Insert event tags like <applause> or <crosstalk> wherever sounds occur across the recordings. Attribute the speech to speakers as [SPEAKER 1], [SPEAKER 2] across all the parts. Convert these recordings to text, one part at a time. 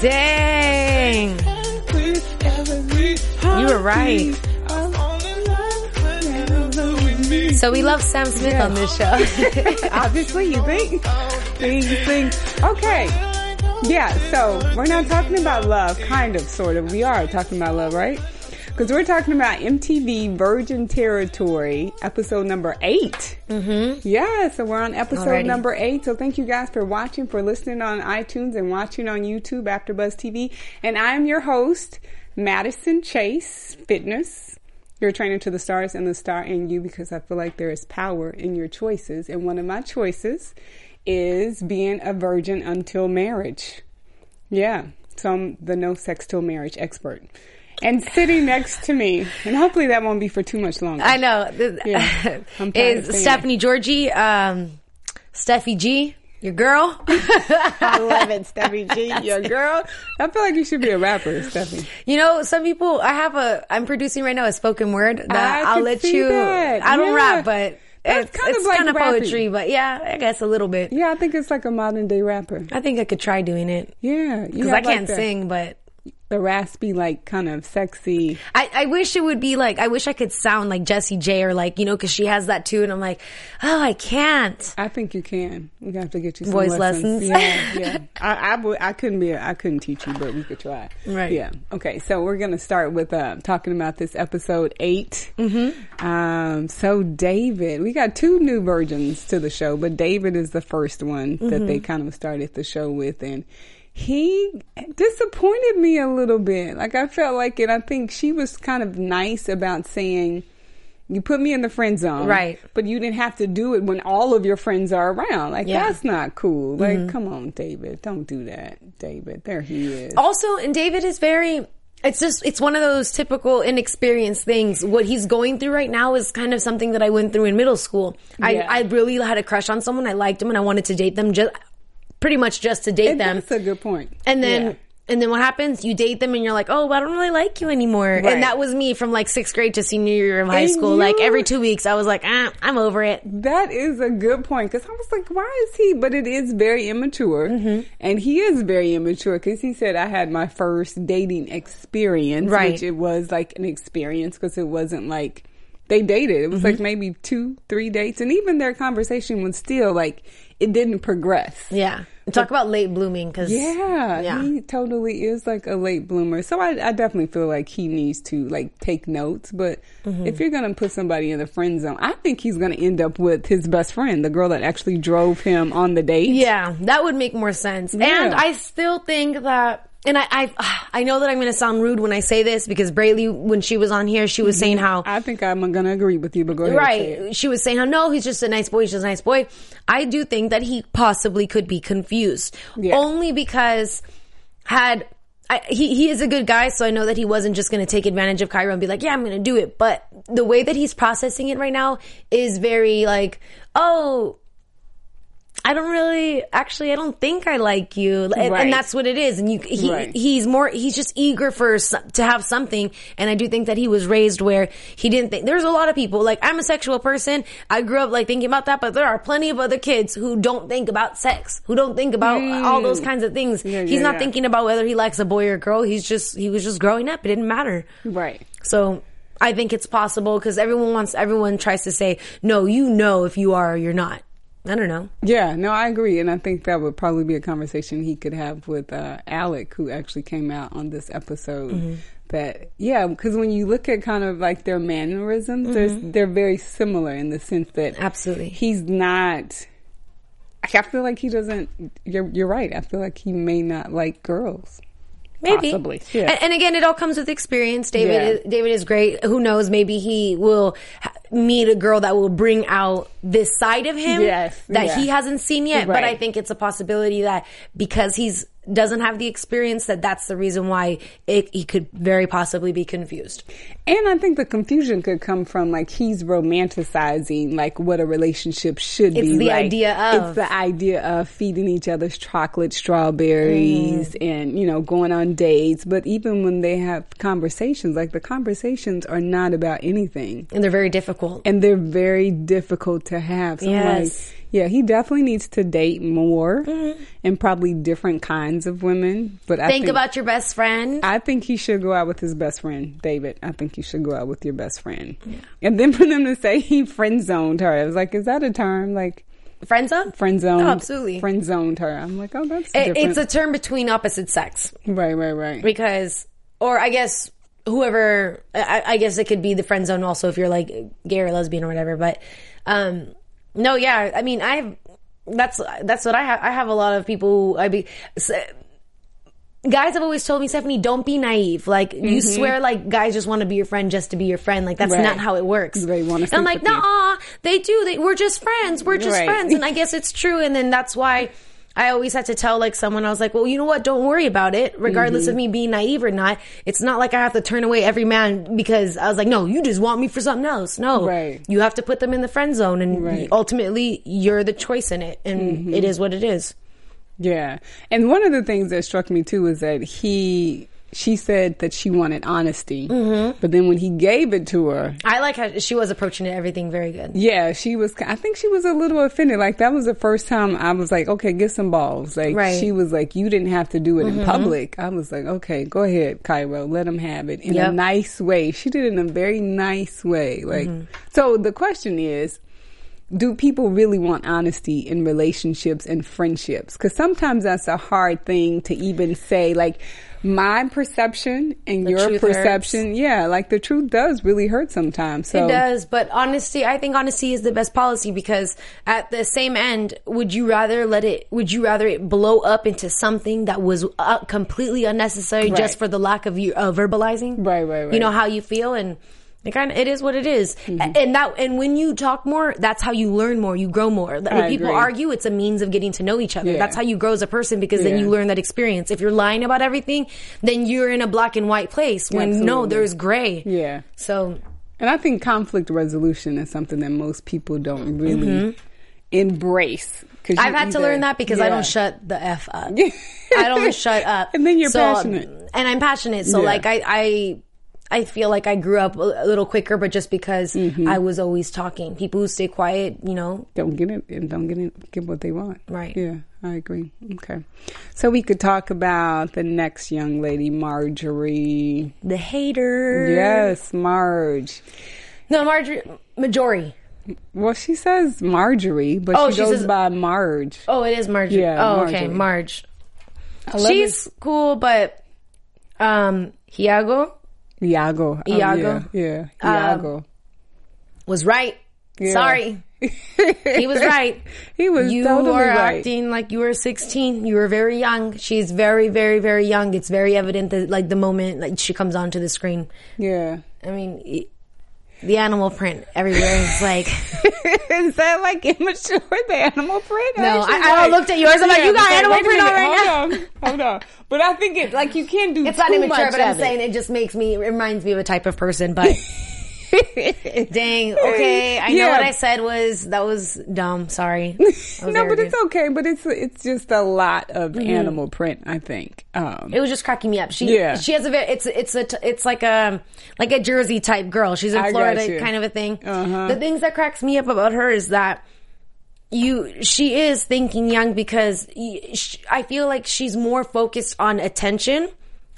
[SPEAKER 1] Dang. You were right. So we love Sam Smith on this show. <laughs>
[SPEAKER 2] Obviously, you think? You think? Okay. Yeah, so we're not talking about love, kind of, sort of. We are talking about love, right? Because we're talking about MTV Virgin Territory, episode number 8 Mm-hmm. Yeah, so we're on episode
[SPEAKER 1] Alrighty.
[SPEAKER 2] number eight. So thank you guys for watching, for listening on iTunes and watching on YouTube AfterBuzz TV. And I'm your host, Madison Chase Fitness. You're training to the stars and the star in you because I feel like there is power in your choices. And one of my choices is being a virgin until marriage. Yeah. So I'm the no sex till marriage expert. And sitting next to me, and hopefully that won't be for too much longer.
[SPEAKER 1] I know. <laughs>
[SPEAKER 2] Yeah. <laughs> Of
[SPEAKER 1] is Stephanie Giorgi, um, Steffi G, your girl? <laughs>
[SPEAKER 2] I love it, Steffi G, your girl. I feel like you should be a rapper, Steffi.
[SPEAKER 1] You know, some people, I have a, I'm producing right now a spoken word that
[SPEAKER 2] I
[SPEAKER 1] I'll let you,
[SPEAKER 2] that.
[SPEAKER 1] I don't
[SPEAKER 2] Yeah.
[SPEAKER 1] rap, but
[SPEAKER 2] That's
[SPEAKER 1] it's,
[SPEAKER 2] kind of
[SPEAKER 1] it's
[SPEAKER 2] like
[SPEAKER 1] kind of poetry, but yeah, I guess a little bit.
[SPEAKER 2] Yeah, I think it's like a modern day rapper.
[SPEAKER 1] I think I could try doing it.
[SPEAKER 2] Yeah,
[SPEAKER 1] Because I can't sing, but
[SPEAKER 2] The raspy, like kind of sexy.
[SPEAKER 1] I, I wish it would be like, I wish I could sound like Jessie J or like, you know, cause she has that too. And I'm like, oh, I can't.
[SPEAKER 2] I think you can. We have to get you some
[SPEAKER 1] Voice
[SPEAKER 2] lessons.
[SPEAKER 1] lessons.
[SPEAKER 2] Yeah, <laughs> yeah. I, I, would- I couldn't be. A, I couldn't teach you, but we could try.
[SPEAKER 1] Right.
[SPEAKER 2] Yeah. Okay. So we're gonna start with uh, talking about this episode 8 Mm-hmm. Um. So David, we got two new virgins to the show, but David is the first one that
[SPEAKER 1] Mm-hmm.
[SPEAKER 2] they kind of started the show with, and he disappointed me a little bit. Like I felt like it. I think she was kind of nice about saying. You put me in the friend zone.
[SPEAKER 1] Right.
[SPEAKER 2] But you didn't have to do it when all of your friends are around. Like,
[SPEAKER 1] Yeah.
[SPEAKER 2] that's not cool. Like, mm-hmm. come on, David. Don't do that, David. There he is.
[SPEAKER 1] Also, and David is very, it's just, it's one of those typical inexperienced things. What he's going through right now is kind of something that I went through in middle school.
[SPEAKER 2] Yeah.
[SPEAKER 1] I, I really had a crush on someone. I liked him and I wanted to date them just, pretty much just to date
[SPEAKER 2] And
[SPEAKER 1] them.
[SPEAKER 2] that's a good point.
[SPEAKER 1] And then,
[SPEAKER 2] Yeah.
[SPEAKER 1] and then what happens? You date them and you're like, oh, I don't really like you anymore.
[SPEAKER 2] Right.
[SPEAKER 1] And that was me from like sixth grade to senior year of high
[SPEAKER 2] And
[SPEAKER 1] school. Like every two weeks, I was like, ah, I'm over it.
[SPEAKER 2] That is a good point because I was like, why is he? But it is very immature.
[SPEAKER 1] Mm-hmm.
[SPEAKER 2] And he is very immature because he said, I had my first dating experience,
[SPEAKER 1] Right.
[SPEAKER 2] which it was like an experience because it wasn't like they dated. It was like
[SPEAKER 1] Mm-hmm.
[SPEAKER 2] maybe two, three dates. And even their conversation was still like, it didn't progress.
[SPEAKER 1] Yeah. Talk about late blooming because
[SPEAKER 2] Yeah,
[SPEAKER 1] Yeah.
[SPEAKER 2] he totally is like a late bloomer. So I, I definitely feel like he needs to like take notes. But
[SPEAKER 1] Mm-hmm.
[SPEAKER 2] if you're gonna put somebody in the friend zone, I think he's gonna end up with his best friend, the girl that actually drove him on the date.
[SPEAKER 1] Yeah, that would make more sense.
[SPEAKER 2] Yeah.
[SPEAKER 1] And I still think that, and I, I, I know that I'm going to sound rude when I say this because Braylee, when she was on here, she was saying mm-hmm. how,
[SPEAKER 2] I think I'm gonna agree with you, but go ahead. and say it.
[SPEAKER 1] right, she was saying how no, he's just a nice boy, he's just a nice boy. I do think that he possibly could be confused,
[SPEAKER 2] Yeah.
[SPEAKER 1] only because had. I, he he is a good guy, so I know that he wasn't just going to take advantage of Cairo and be like, "Yeah, I'm going to do it." But the way that he's processing it right now is very like, "Oh, I don't really, actually, I don't think I like you. And,
[SPEAKER 2] Right.
[SPEAKER 1] and that's what it is. And you, he,
[SPEAKER 2] Right.
[SPEAKER 1] he's more, he's just eager for, to have something. And I do think that he was raised where he didn't think, there's a lot of people, like, I'm a sexual person. I grew up like thinking about that, but there are plenty of other kids who don't think about sex, who don't think about all those kinds of things.
[SPEAKER 2] Mm. Yeah,
[SPEAKER 1] he's
[SPEAKER 2] yeah,
[SPEAKER 1] not
[SPEAKER 2] yeah.
[SPEAKER 1] thinking about whether he likes a boy or girl. He's just, he was just growing up. It didn't matter.
[SPEAKER 2] Right.
[SPEAKER 1] So I think it's possible because everyone wants, everyone tries to say, no, you know if you are or you're not. I don't know.
[SPEAKER 2] Yeah, no, I agree, and I think that would probably be a conversation he could have with uh, Alec, who actually came out on this episode.
[SPEAKER 1] Mm-hmm.
[SPEAKER 2] That yeah, because when you look at kind of like their mannerisms, there's, they're very similar in the sense that
[SPEAKER 1] Mm-hmm. Absolutely.
[SPEAKER 2] he's not. I feel like he doesn't. You're you're right. I feel like he may not like girls.
[SPEAKER 1] Maybe.
[SPEAKER 2] Possibly, yeah.
[SPEAKER 1] And, and again, it all comes with experience. David,
[SPEAKER 2] Yeah.
[SPEAKER 1] is, David is great. Who knows? Maybe he will ha- meet a girl that will bring out this side of him
[SPEAKER 2] Yes,
[SPEAKER 1] that
[SPEAKER 2] yeah.
[SPEAKER 1] he hasn't seen yet. But I think it's a possibility that because he's doesn't have the experience, that that's the reason why it, he could very possibly be confused.
[SPEAKER 2] And I think the confusion could come from like he's romanticizing like what a relationship should
[SPEAKER 1] It's
[SPEAKER 2] be.
[SPEAKER 1] the
[SPEAKER 2] like.
[SPEAKER 1] idea of.
[SPEAKER 2] It's the idea of feeding each other's chocolate strawberries
[SPEAKER 1] Mm.
[SPEAKER 2] and you know going on dates. But even when they have conversations, like the conversations are not about anything.
[SPEAKER 1] And they're very difficult.
[SPEAKER 2] and they're very difficult to have. So I'm like,
[SPEAKER 1] Yes.
[SPEAKER 2] yeah, he definitely needs to date more mm-hmm. and probably different kinds of women. But I
[SPEAKER 1] Think
[SPEAKER 2] think,
[SPEAKER 1] about your best friend.
[SPEAKER 2] I think he should go out with his best friend, David. I think you should go out with your best friend. And then for them to say he friend zoned her, I was like, is that a term? Like
[SPEAKER 1] Friend zone?
[SPEAKER 2] friend zoned?
[SPEAKER 1] Oh, absolutely.
[SPEAKER 2] Friend zoned her. I'm like, oh, that's
[SPEAKER 1] It-
[SPEAKER 2] different.
[SPEAKER 1] it's a term between opposite sex.
[SPEAKER 2] right, right, right.
[SPEAKER 1] because or I guess whoever I, I guess it could be the friend zone also if you're like gay or lesbian or whatever. But um no, yeah, I mean I have, that's that's what I have. I have a lot of people. Who I be. Guys have always told me, Stephanie, don't be naive. Like you swear, like guys just want to be your friend just to be your friend. Like that's
[SPEAKER 2] Mm-hmm. Right.
[SPEAKER 1] not how it works.
[SPEAKER 2] They wanna
[SPEAKER 1] I'm like, nah, they do. They we're just friends. We're just
[SPEAKER 2] Right.
[SPEAKER 1] friends. And I guess it's true. And then that's why I always had to tell like someone, I was like, well, you know what? Don't worry about it. Regardless
[SPEAKER 2] Mm-hmm.
[SPEAKER 1] of me being naive or not, it's not like I have to turn away every man because I was like, no, you just want me for something else. No,
[SPEAKER 2] Right.
[SPEAKER 1] you have to put them in the friend zone and
[SPEAKER 2] Right.
[SPEAKER 1] ultimately you're the choice in it. And it is what it is.
[SPEAKER 2] Yeah. And one of the things that struck me too is that he, she said that she wanted honesty.
[SPEAKER 1] Mm-hmm.
[SPEAKER 2] But then when he gave it to her,
[SPEAKER 1] I like how she was approaching it, everything very good.
[SPEAKER 2] yeah, she was, I think she was a little offended. Like that was the first time I was like, okay, get some balls. Like
[SPEAKER 1] Right. Mm-hmm.
[SPEAKER 2] she was like, you didn't have to do it in public. I was like, okay, go ahead, Cairo, let him have it in a nice way. She did it in a very nice way. Like,
[SPEAKER 1] Mm-hmm.
[SPEAKER 2] so the question is, do people really want honesty in relationships and friendships? Because sometimes that's a hard thing to even say. Like my perception and
[SPEAKER 1] The
[SPEAKER 2] your perception, yeah, like the truth does really hurt sometimes. So
[SPEAKER 1] It does, but honesty, I think honesty is the best policy because at the same end, would you rather let it, would you rather it blow up into something that was uh, completely unnecessary
[SPEAKER 2] Right.
[SPEAKER 1] just for the lack of you uh, verbalizing?
[SPEAKER 2] Right, right, right.
[SPEAKER 1] You know how you feel and it kind of, it is what it is.
[SPEAKER 2] Mm-hmm.
[SPEAKER 1] And that, and when you talk more, that's how you learn more, you grow more. When
[SPEAKER 2] I
[SPEAKER 1] people
[SPEAKER 2] agree.
[SPEAKER 1] argue, it's a means of getting to know each other.
[SPEAKER 2] Yeah.
[SPEAKER 1] That's how you grow as a person because then you learn that experience. If you're lying about everything, then you're in a black and white place when no, there's gray.
[SPEAKER 2] yeah.
[SPEAKER 1] So
[SPEAKER 2] And I think conflict resolution is something that most people don't really embrace.
[SPEAKER 1] Mm-hmm. I've
[SPEAKER 2] you
[SPEAKER 1] had to learn that because I don't shut the f up. <laughs> I don't shut up,
[SPEAKER 2] And then you're
[SPEAKER 1] So,
[SPEAKER 2] passionate.
[SPEAKER 1] and I'm passionate. So
[SPEAKER 2] Yeah.
[SPEAKER 1] like I, I, I feel like I grew up a little quicker, but just because
[SPEAKER 2] Mm-hmm.
[SPEAKER 1] I was always talking. People who stay quiet, you know,
[SPEAKER 2] don't get it and don't get it get what they want.
[SPEAKER 1] Right.
[SPEAKER 2] Yeah, I agree. Okay. So we could talk about the next young lady, Marjorie.
[SPEAKER 1] the hater.
[SPEAKER 2] Yes, Marge.
[SPEAKER 1] No, Marjorie, Majori.
[SPEAKER 2] Well, she says Marjorie, but
[SPEAKER 1] Oh,
[SPEAKER 2] she,
[SPEAKER 1] she
[SPEAKER 2] goes
[SPEAKER 1] says-
[SPEAKER 2] by Marge.
[SPEAKER 1] Oh, it is Marjorie.
[SPEAKER 2] Yeah,
[SPEAKER 1] oh, okay,
[SPEAKER 2] Marjorie.
[SPEAKER 1] Marge.
[SPEAKER 2] I love
[SPEAKER 1] She's cool, but um, Hiago
[SPEAKER 2] it. Iago. Oh,
[SPEAKER 1] Iago.
[SPEAKER 2] yeah, yeah. Iago.
[SPEAKER 1] was right.
[SPEAKER 2] Yeah.
[SPEAKER 1] Sorry, he was right. <laughs>
[SPEAKER 2] he was
[SPEAKER 1] you
[SPEAKER 2] totally
[SPEAKER 1] are
[SPEAKER 2] right.
[SPEAKER 1] acting like you were 16 you were very young she's very very very young it's very evident that like the moment like she comes onto the screen
[SPEAKER 2] Yeah.
[SPEAKER 1] i mean e- the animal print everywhere is like <laughs>
[SPEAKER 2] Is that like immature, the animal print?
[SPEAKER 1] No, I- I
[SPEAKER 2] like-
[SPEAKER 1] looked at yours, I'm like, you got animal print on right
[SPEAKER 2] hold on, hold on. But I think it, like, you can't do
[SPEAKER 1] it's not immature but i'm
[SPEAKER 2] of it.
[SPEAKER 1] saying it just makes me it reminds me of a type of person but <laughs> <laughs> dang <laughs> okay i know what i said was that was dumb sorry <laughs> was
[SPEAKER 2] no, but it's okay. But it's it's just a lot of animal print. I think. Um,
[SPEAKER 1] It was just cracking me up. She
[SPEAKER 2] Yeah.
[SPEAKER 1] she has a very it's it's a it's like a like a Jersey type girl. She's in Florida kind of a thing.
[SPEAKER 2] Uh-huh.
[SPEAKER 1] The things that cracks me up about her is that you she is thinking young because I feel like she's more focused on attention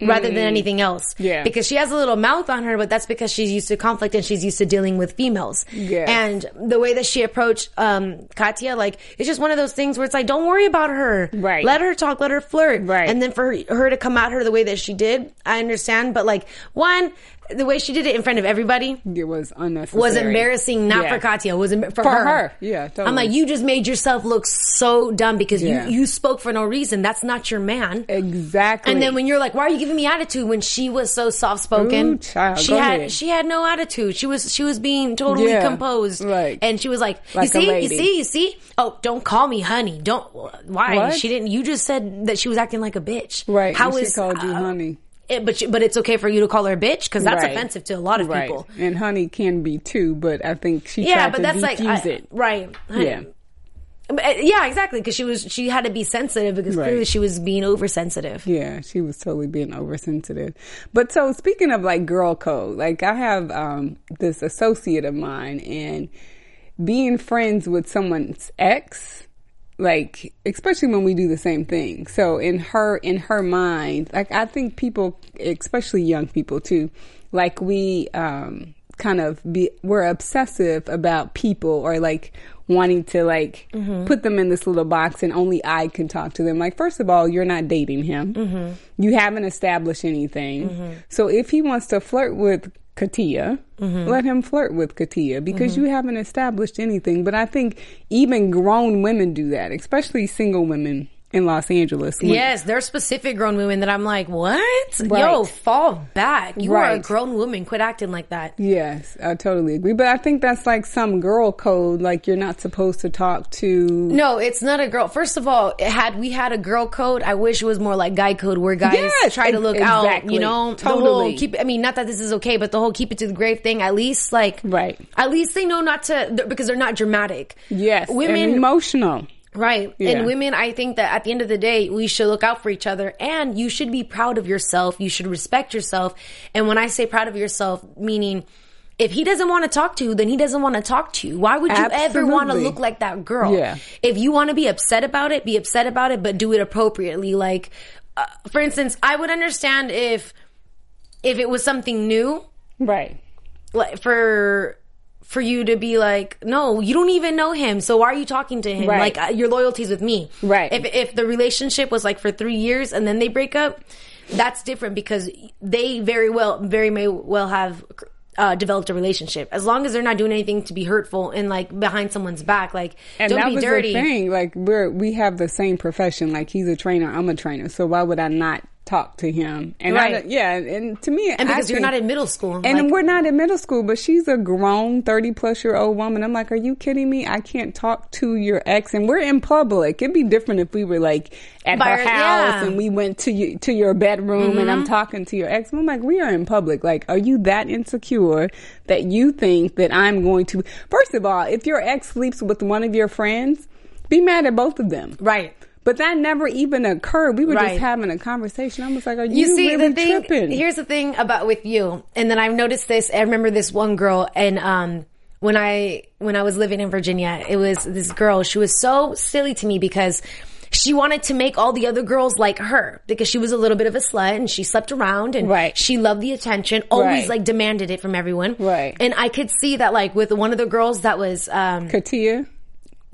[SPEAKER 1] rather than anything else.
[SPEAKER 2] Mm. Yeah.
[SPEAKER 1] Because she has a little mouth on her, but that's because she's used to conflict and she's used to dealing with females.
[SPEAKER 2] Yes.
[SPEAKER 1] And the way that she approached um Katya, like it's just one of those things where it's like, don't worry about her.
[SPEAKER 2] Right.
[SPEAKER 1] Let her talk, let her flirt.
[SPEAKER 2] Right.
[SPEAKER 1] And then for her, her to come at her the way that she did, I understand. But like, one, the way she did it in front of everybody
[SPEAKER 2] It was unnecessary.
[SPEAKER 1] was embarrassing, not
[SPEAKER 2] Yeah.
[SPEAKER 1] for Katya, it was em- for,
[SPEAKER 2] For
[SPEAKER 1] her.
[SPEAKER 2] her, yeah,
[SPEAKER 1] I'm like, you just made yourself look so dumb because
[SPEAKER 2] Yeah.
[SPEAKER 1] you, you spoke for no reason. That's not your man.
[SPEAKER 2] Exactly.
[SPEAKER 1] And then when you're like, why are you giving me attitude when she was so soft spoken? She had
[SPEAKER 2] ahead.
[SPEAKER 1] she had no attitude. She was she was being totally
[SPEAKER 2] Yeah,
[SPEAKER 1] composed.
[SPEAKER 2] right.
[SPEAKER 1] And she was like,
[SPEAKER 2] Like
[SPEAKER 1] You see, you see, you see? Oh, don't call me honey. Don't why?
[SPEAKER 2] What?
[SPEAKER 1] She didn't you just said that she was acting like a bitch.
[SPEAKER 2] right,
[SPEAKER 1] How is
[SPEAKER 2] called you
[SPEAKER 1] uh,
[SPEAKER 2] honey.
[SPEAKER 1] It, but she, but it's okay for you to call her a bitch because that's
[SPEAKER 2] Right.
[SPEAKER 1] offensive to a lot of
[SPEAKER 2] right.
[SPEAKER 1] people.
[SPEAKER 2] And honey can be too, but I think she
[SPEAKER 1] Yeah,
[SPEAKER 2] tried
[SPEAKER 1] but
[SPEAKER 2] to
[SPEAKER 1] that's like I-
[SPEAKER 2] it.
[SPEAKER 1] right.
[SPEAKER 2] Yeah.
[SPEAKER 1] But, uh, yeah, exactly. Because she was she had to be sensitive because
[SPEAKER 2] Right.
[SPEAKER 1] clearly she was being oversensitive.
[SPEAKER 2] Yeah, she was totally being oversensitive. But so speaking of like girl code, like I have um this associate of mine and being friends with someone's ex, like especially when we do the same thing. So in her in her mind, like I think people especially young people too, like we um kind of be we're obsessive about people or like wanting to like mm-hmm. put them in this little box and only I can talk to them. Like first of all, you're not dating him. Mm-hmm. You haven't established anything. Mm-hmm. So if he wants to flirt with Katia, mm-hmm. let him flirt with Katia because mm-hmm. you haven't established anything. But I think even grown women do that, especially single women in Los Angeles.
[SPEAKER 1] Yes, there are specific grown women that I'm like, what? Yo, fall back. You are a grown woman. Quit acting like that.
[SPEAKER 2] Yes, I totally agree. But I think that's like some girl code, like you're not supposed to talk to.
[SPEAKER 1] No, it's not a girl. First of all, had we had a girl code, I wish it was more like guy code, where guys
[SPEAKER 2] Yes,
[SPEAKER 1] try to look
[SPEAKER 2] ex-
[SPEAKER 1] out. You know, the
[SPEAKER 2] Totally.
[SPEAKER 1] whole keep. I mean, not that this is okay, but the whole keep it to the grave thing. At least, like,
[SPEAKER 2] Right.
[SPEAKER 1] At least they know not to because they're not dramatic.
[SPEAKER 2] Yes,
[SPEAKER 1] women
[SPEAKER 2] emotional.
[SPEAKER 1] Right.
[SPEAKER 2] Yeah.
[SPEAKER 1] And women, I think that at the end of the day, we should look out for each other and you should be proud of yourself. You should respect yourself. And when I say proud of yourself, meaning if he doesn't want to talk to you, then he doesn't want to talk to you. Why would you ever want to look like that girl?
[SPEAKER 2] Yeah.
[SPEAKER 1] If you want to be upset about it, be upset about it, but do it appropriately. Like, uh, for instance, I would understand if, if it was something new,
[SPEAKER 2] Right.
[SPEAKER 1] like for for you to be like, no, you don't even know him, so why are you talking to him?
[SPEAKER 2] Right.
[SPEAKER 1] Like uh, your loyalty's with me,
[SPEAKER 2] Right.
[SPEAKER 1] If if the relationship was like for three years and then they break up, that's different because they very well, very may well have. Uh, developed a relationship as long as they're not doing anything to be hurtful and like behind someone's back like
[SPEAKER 2] And
[SPEAKER 1] don't be dirty
[SPEAKER 2] the thing. Like we're we have the same profession. Like he's a trainer, I'm a trainer. So why would I not talk to him? And I,
[SPEAKER 1] Right.
[SPEAKER 2] yeah, and to me,
[SPEAKER 1] and because
[SPEAKER 2] I
[SPEAKER 1] you're
[SPEAKER 2] think-
[SPEAKER 1] not in middle school
[SPEAKER 2] And
[SPEAKER 1] like,
[SPEAKER 2] we're not in middle school, but she's a grown 30 plus year old woman. I'm like, are you kidding me? I can't talk to your ex and we're in public. It'd be different if we were like at her house
[SPEAKER 1] yeah. Mm-hmm.
[SPEAKER 2] and we went to you, to your bedroom and I'm talking to your ex. I'm like, we are in public. Like, are you that insecure that you think that I'm going to, first of all, if your ex sleeps with one of your friends, be mad at both of them.
[SPEAKER 1] right
[SPEAKER 2] But that never even occurred. We were
[SPEAKER 1] Right.
[SPEAKER 2] just having a conversation. I was like, are you,
[SPEAKER 1] you see
[SPEAKER 2] really
[SPEAKER 1] the thing
[SPEAKER 2] tripping?
[SPEAKER 1] here's the thing about with you and then i've noticed this i remember this one girl and um when i when i was living in virginia it was this girl she was so silly to me because she wanted to make all the other girls like her because she was a little bit of a slut and she slept around and
[SPEAKER 2] Right.
[SPEAKER 1] she loved the attention always
[SPEAKER 2] Right.
[SPEAKER 1] like demanded it from everyone
[SPEAKER 2] Right.
[SPEAKER 1] and i could see that like with one of the girls that was um
[SPEAKER 2] Katia?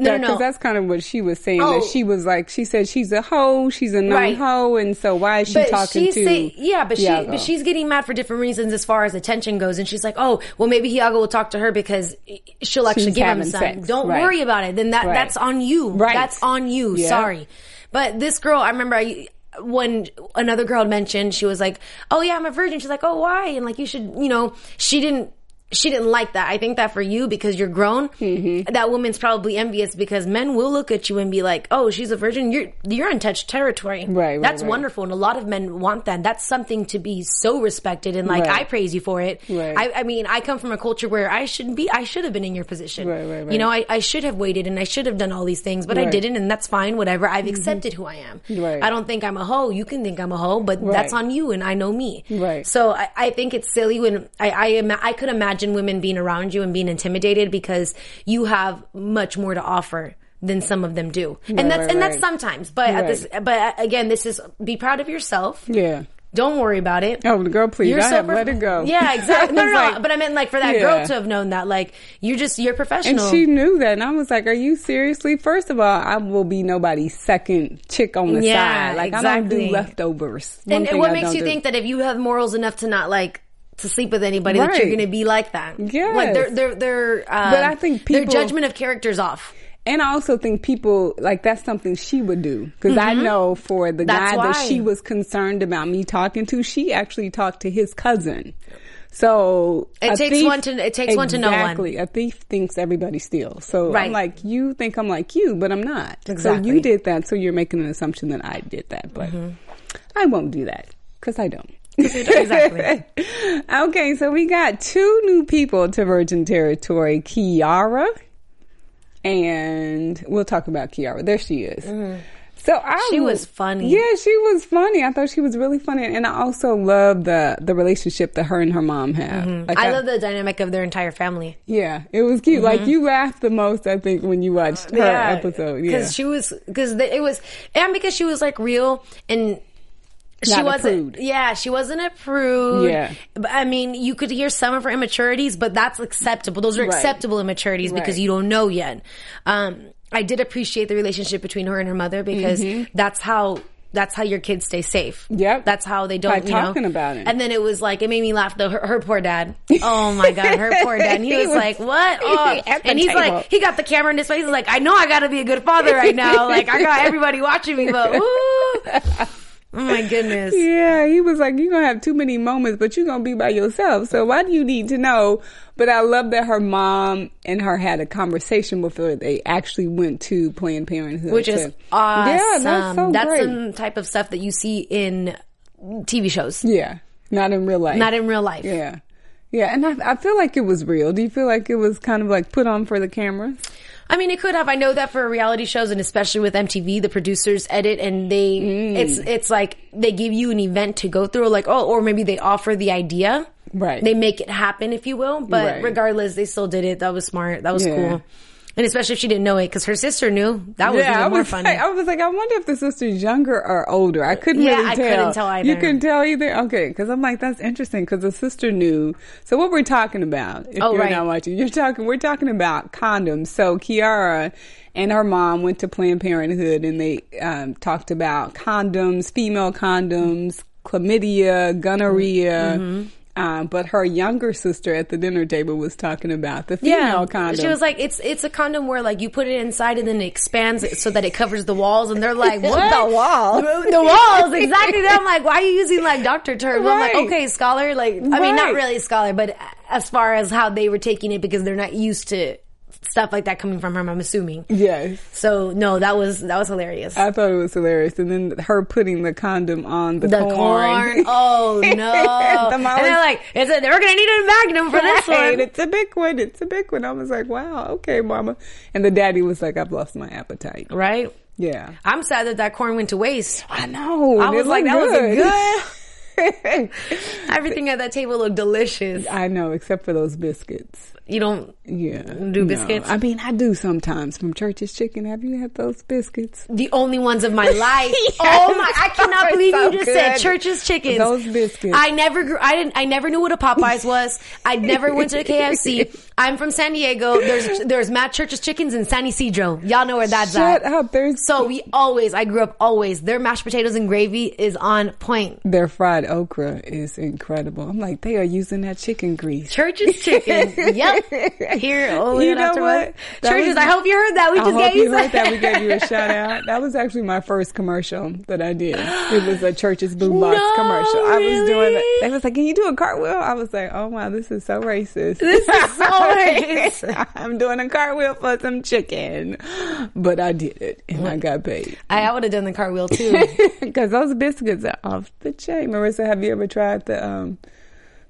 [SPEAKER 1] No, no,
[SPEAKER 2] Because
[SPEAKER 1] no.
[SPEAKER 2] that's kind of what she was saying.
[SPEAKER 1] Oh.
[SPEAKER 2] That she was like, she said she's a hoe, she's a
[SPEAKER 1] Right.
[SPEAKER 2] non-hoe, and so why is she
[SPEAKER 1] but
[SPEAKER 2] talking to?
[SPEAKER 1] say- yeah, but she but she's getting mad for different reasons as far as attention goes, and she's like, oh, well, maybe Hiago will talk to her because she'll actually
[SPEAKER 2] She's
[SPEAKER 1] give him some.
[SPEAKER 2] sex.
[SPEAKER 1] Don't
[SPEAKER 2] Right.
[SPEAKER 1] worry about it. Then that
[SPEAKER 2] Right.
[SPEAKER 1] that's on you.
[SPEAKER 2] Right.
[SPEAKER 1] That's on you.
[SPEAKER 2] Yeah.
[SPEAKER 1] Sorry, but this girl, I remember. I, when another girl mentioned, she was like, "Oh yeah, I'm a virgin." She's like, "Oh why?" And like, you should, you know, she didn't. She didn't like that. I think that for you, because you're grown,
[SPEAKER 2] Mm-hmm.
[SPEAKER 1] that woman's probably envious because men will look at you and be like, "Oh, she's a virgin. You're you're untouched territory."
[SPEAKER 2] Right, right,
[SPEAKER 1] That's
[SPEAKER 2] right.
[SPEAKER 1] wonderful, and a lot of men want that. That's something to be so respected, and like
[SPEAKER 2] Right.
[SPEAKER 1] I praise you for it.
[SPEAKER 2] Right.
[SPEAKER 1] I, I mean, I come from a culture where I shouldn't be. I should have been in your position.
[SPEAKER 2] Right, right, right.
[SPEAKER 1] You know, I, I should have waited, and I should have done all these things, but I.
[SPEAKER 2] Mm-hmm.
[SPEAKER 1] didn't, and that's fine. Whatever. I've accepted who I am.
[SPEAKER 2] Right.
[SPEAKER 1] I don't think I'm a hoe. You can think I'm a hoe, but that's on you, and I know me.
[SPEAKER 2] Right.
[SPEAKER 1] So I, I think it's silly when I I, ima- I could imagine women being around you and being intimidated because you have much more to offer than some of them do, and that's
[SPEAKER 2] right,
[SPEAKER 1] and that's
[SPEAKER 2] right.
[SPEAKER 1] sometimes. But at this, but uh, again, this is be proud of yourself.
[SPEAKER 2] yeah.
[SPEAKER 1] Don't worry about it.
[SPEAKER 2] Oh, the girl, please. I have let it go.
[SPEAKER 1] Yeah, exactly. <laughs> No, no, no.
[SPEAKER 2] like-
[SPEAKER 1] but I meant like for that
[SPEAKER 2] Yeah.
[SPEAKER 1] girl to have known that, like you're just you're professional.
[SPEAKER 2] And she knew that, and I was like, "Are you seriously?" First of all, I will be nobody's second chick on the
[SPEAKER 1] Yeah,
[SPEAKER 2] side. Like I don't
[SPEAKER 1] exactly.
[SPEAKER 2] do leftovers. One
[SPEAKER 1] and, and what
[SPEAKER 2] I
[SPEAKER 1] makes you
[SPEAKER 2] do.
[SPEAKER 1] think that if you have morals enough to not like to sleep with anybody that you're going to be like that.
[SPEAKER 2] Yeah,
[SPEAKER 1] like they're they're they're. Uh,
[SPEAKER 2] But I think
[SPEAKER 1] their
[SPEAKER 2] people-
[SPEAKER 1] judgment of characters off.
[SPEAKER 2] And I also think people like that's something she would do because I know for the
[SPEAKER 1] Mm-hmm. That's
[SPEAKER 2] guy that she was concerned about me talking to, she actually talked to his cousin. So
[SPEAKER 1] It takes one to- it takes one to know one.
[SPEAKER 2] Exactly. A thief thinks everybody steals. So
[SPEAKER 1] Right.
[SPEAKER 2] I'm like, you think I'm like you, but I'm not. So you did that, so you're making an assumption that I did that, but
[SPEAKER 1] Mm-hmm.
[SPEAKER 2] I won't do that because I don't.
[SPEAKER 1] Exactly. <laughs>
[SPEAKER 2] okay, so we got two new people to Virgin Territory, Kiara, and we'll talk about Kiara. There she is. So I
[SPEAKER 1] Mm-hmm. She was funny.
[SPEAKER 2] Yeah, she was funny. I thought she was really funny, and I also love the the relationship that her and her mom have.
[SPEAKER 1] Mm-hmm. I love the dynamic of their entire family.
[SPEAKER 2] Yeah, it was cute. Like you laughed the most, I think, when you watched her episode. Yeah,
[SPEAKER 1] because she was because it was and because she was like real and. She
[SPEAKER 2] Not
[SPEAKER 1] wasn't. Yeah, she wasn't a prude.
[SPEAKER 2] Yeah.
[SPEAKER 1] but I mean, you could hear some of her immaturities, but that's acceptable. Those are
[SPEAKER 2] Right.
[SPEAKER 1] acceptable immaturities because you don't know yet. Um, I did appreciate the relationship between her and her mother because that's how that's how your kids stay safe.
[SPEAKER 2] Mm-hmm. Yep.
[SPEAKER 1] that's how they don't.
[SPEAKER 2] By
[SPEAKER 1] you know?
[SPEAKER 2] talking about it.
[SPEAKER 1] And then it was like it made me laugh. Though her, her poor dad. Oh my god, her poor dad. And he, <laughs>
[SPEAKER 2] He
[SPEAKER 1] was,
[SPEAKER 2] was
[SPEAKER 1] like, "What?" Oh. and he's
[SPEAKER 2] table.
[SPEAKER 1] like, he got the camera in his face. He's like, "I know I got to be a good father right now. Like I got <laughs> everybody watching me, but ooh. <laughs> oh my goodness."
[SPEAKER 2] Yeah, he was like, you're to have too many moments, but you're to be by yourself. So why do you need to know? But I love that her mom and her had a conversation before they actually went to Planned Parenthood.
[SPEAKER 1] Which is
[SPEAKER 2] to-
[SPEAKER 1] awesome.
[SPEAKER 2] Yeah, that's so
[SPEAKER 1] That's
[SPEAKER 2] great.
[SPEAKER 1] some type of stuff that you see in TV shows,
[SPEAKER 2] yeah, not in real life.
[SPEAKER 1] not in real life.
[SPEAKER 2] Yeah. Yeah, and I, I feel like it was real. Do you feel like it was kind of like put on for the cameras?
[SPEAKER 1] I mean, it could have. I know that for reality shows, and especially with MTV, the producers edit and they
[SPEAKER 2] Mm.
[SPEAKER 1] it's it's like they give you an event to go through, like oh, or maybe they offer the idea,
[SPEAKER 2] Right.
[SPEAKER 1] They make it happen, if you will. But
[SPEAKER 2] Right.
[SPEAKER 1] regardless, they still did it. That was smart. That was
[SPEAKER 2] Yeah.
[SPEAKER 1] cool. And especially if she didn't know it, because her sister knew. That was
[SPEAKER 2] yeah, I
[SPEAKER 1] even more
[SPEAKER 2] was
[SPEAKER 1] fun.
[SPEAKER 2] like, I was like, I wonder if the sister's younger or older. I couldn't
[SPEAKER 1] Yeah,
[SPEAKER 2] really
[SPEAKER 1] I
[SPEAKER 2] tell.
[SPEAKER 1] couldn't tell either.
[SPEAKER 2] You couldn't tell either. Okay, because I'm like, that's interesting because the sister knew. So what we're talking about? If
[SPEAKER 1] Oh,
[SPEAKER 2] you're
[SPEAKER 1] right.
[SPEAKER 2] not watching, you're talking. We're talking about condoms. So Kiara and her mom went to Planned Parenthood and they um, talked about condoms, female condoms, chlamydia, gonorrhea.
[SPEAKER 1] Mm-hmm.
[SPEAKER 2] Um, but her younger sister at the dinner table was talking about the female
[SPEAKER 1] yeah,
[SPEAKER 2] condom.
[SPEAKER 1] she was like, "It's it's a condom where like you put it inside and then it expands it so that it covers the walls." And they're like, <laughs> "What
[SPEAKER 2] The walls.
[SPEAKER 1] The, the walls, exactly." I'm like, "Why are you <laughs> using like doctor terms?" I'm like, "Okay, scholar." Like, I mean, not really scholar, but as far as how they were taking it because they're not used to stuff like that coming from her. I'm assuming.
[SPEAKER 2] yes.
[SPEAKER 1] So no, that was that was hilarious.
[SPEAKER 2] I thought it was hilarious. And then her putting the condom on the,
[SPEAKER 1] the
[SPEAKER 2] corn.
[SPEAKER 1] corn. <laughs> Oh <laughs> no!
[SPEAKER 2] The
[SPEAKER 1] and they're like, "It's a, we're gonna need a magnum for this
[SPEAKER 2] Right,
[SPEAKER 1] one."
[SPEAKER 2] It's a big one. It's a big one. I was like, wow, okay, mama. And the daddy was like, I've lost my appetite.
[SPEAKER 1] Right?
[SPEAKER 2] Yeah.
[SPEAKER 1] I'm sad that that corn went to waste.
[SPEAKER 2] I know.
[SPEAKER 1] I was like,
[SPEAKER 2] looked
[SPEAKER 1] that was a
[SPEAKER 2] good. <laughs> <laughs>
[SPEAKER 1] Everything at that table looked delicious.
[SPEAKER 2] I know, except for those biscuits.
[SPEAKER 1] You don't
[SPEAKER 2] Yeah.
[SPEAKER 1] Do
[SPEAKER 2] No.
[SPEAKER 1] biscuits?
[SPEAKER 2] I mean, I do sometimes from Church's Chicken. Have you had those biscuits?
[SPEAKER 1] the only ones of my <laughs> life. oh my! I cannot believe
[SPEAKER 2] so
[SPEAKER 1] you just said. Church's Chicken.
[SPEAKER 2] Those biscuits.
[SPEAKER 1] I never grew. I didn't. I never knew what a Popeyes was. I never went to a KFC. <laughs> I'm from San Diego. There's there's Matt Church's chickens in San Ysidro. Y'all know where that's
[SPEAKER 2] Shut
[SPEAKER 1] at.
[SPEAKER 2] up. There's
[SPEAKER 1] So we always. I grew up always. Their mashed potatoes and gravy is on point.
[SPEAKER 2] They're fried okra is incredible. I'm like, they are using that chicken grease.
[SPEAKER 1] Church's chicken. yep. <laughs> Here. Oh,
[SPEAKER 2] You know what?
[SPEAKER 1] Churches.
[SPEAKER 2] was-
[SPEAKER 1] I hope you heard that. We
[SPEAKER 2] I
[SPEAKER 1] just
[SPEAKER 2] hope
[SPEAKER 1] gave
[SPEAKER 2] you heard that. We gave you a <laughs> shout out. That was actually my first commercial that I did. It was a Church's Blue Box
[SPEAKER 1] No,
[SPEAKER 2] commercial. I was doing it.
[SPEAKER 1] really?
[SPEAKER 2] They was like, "Can you do a cartwheel?" I was like, "Oh wow, this is so racist."
[SPEAKER 1] This is so <laughs> racist.
[SPEAKER 2] I'm doing a cartwheel for some chicken, but I did it and I got paid
[SPEAKER 1] I, I would have done the cartwheel too.
[SPEAKER 2] because those biscuits are off the chain. Marissa, have you ever tried the um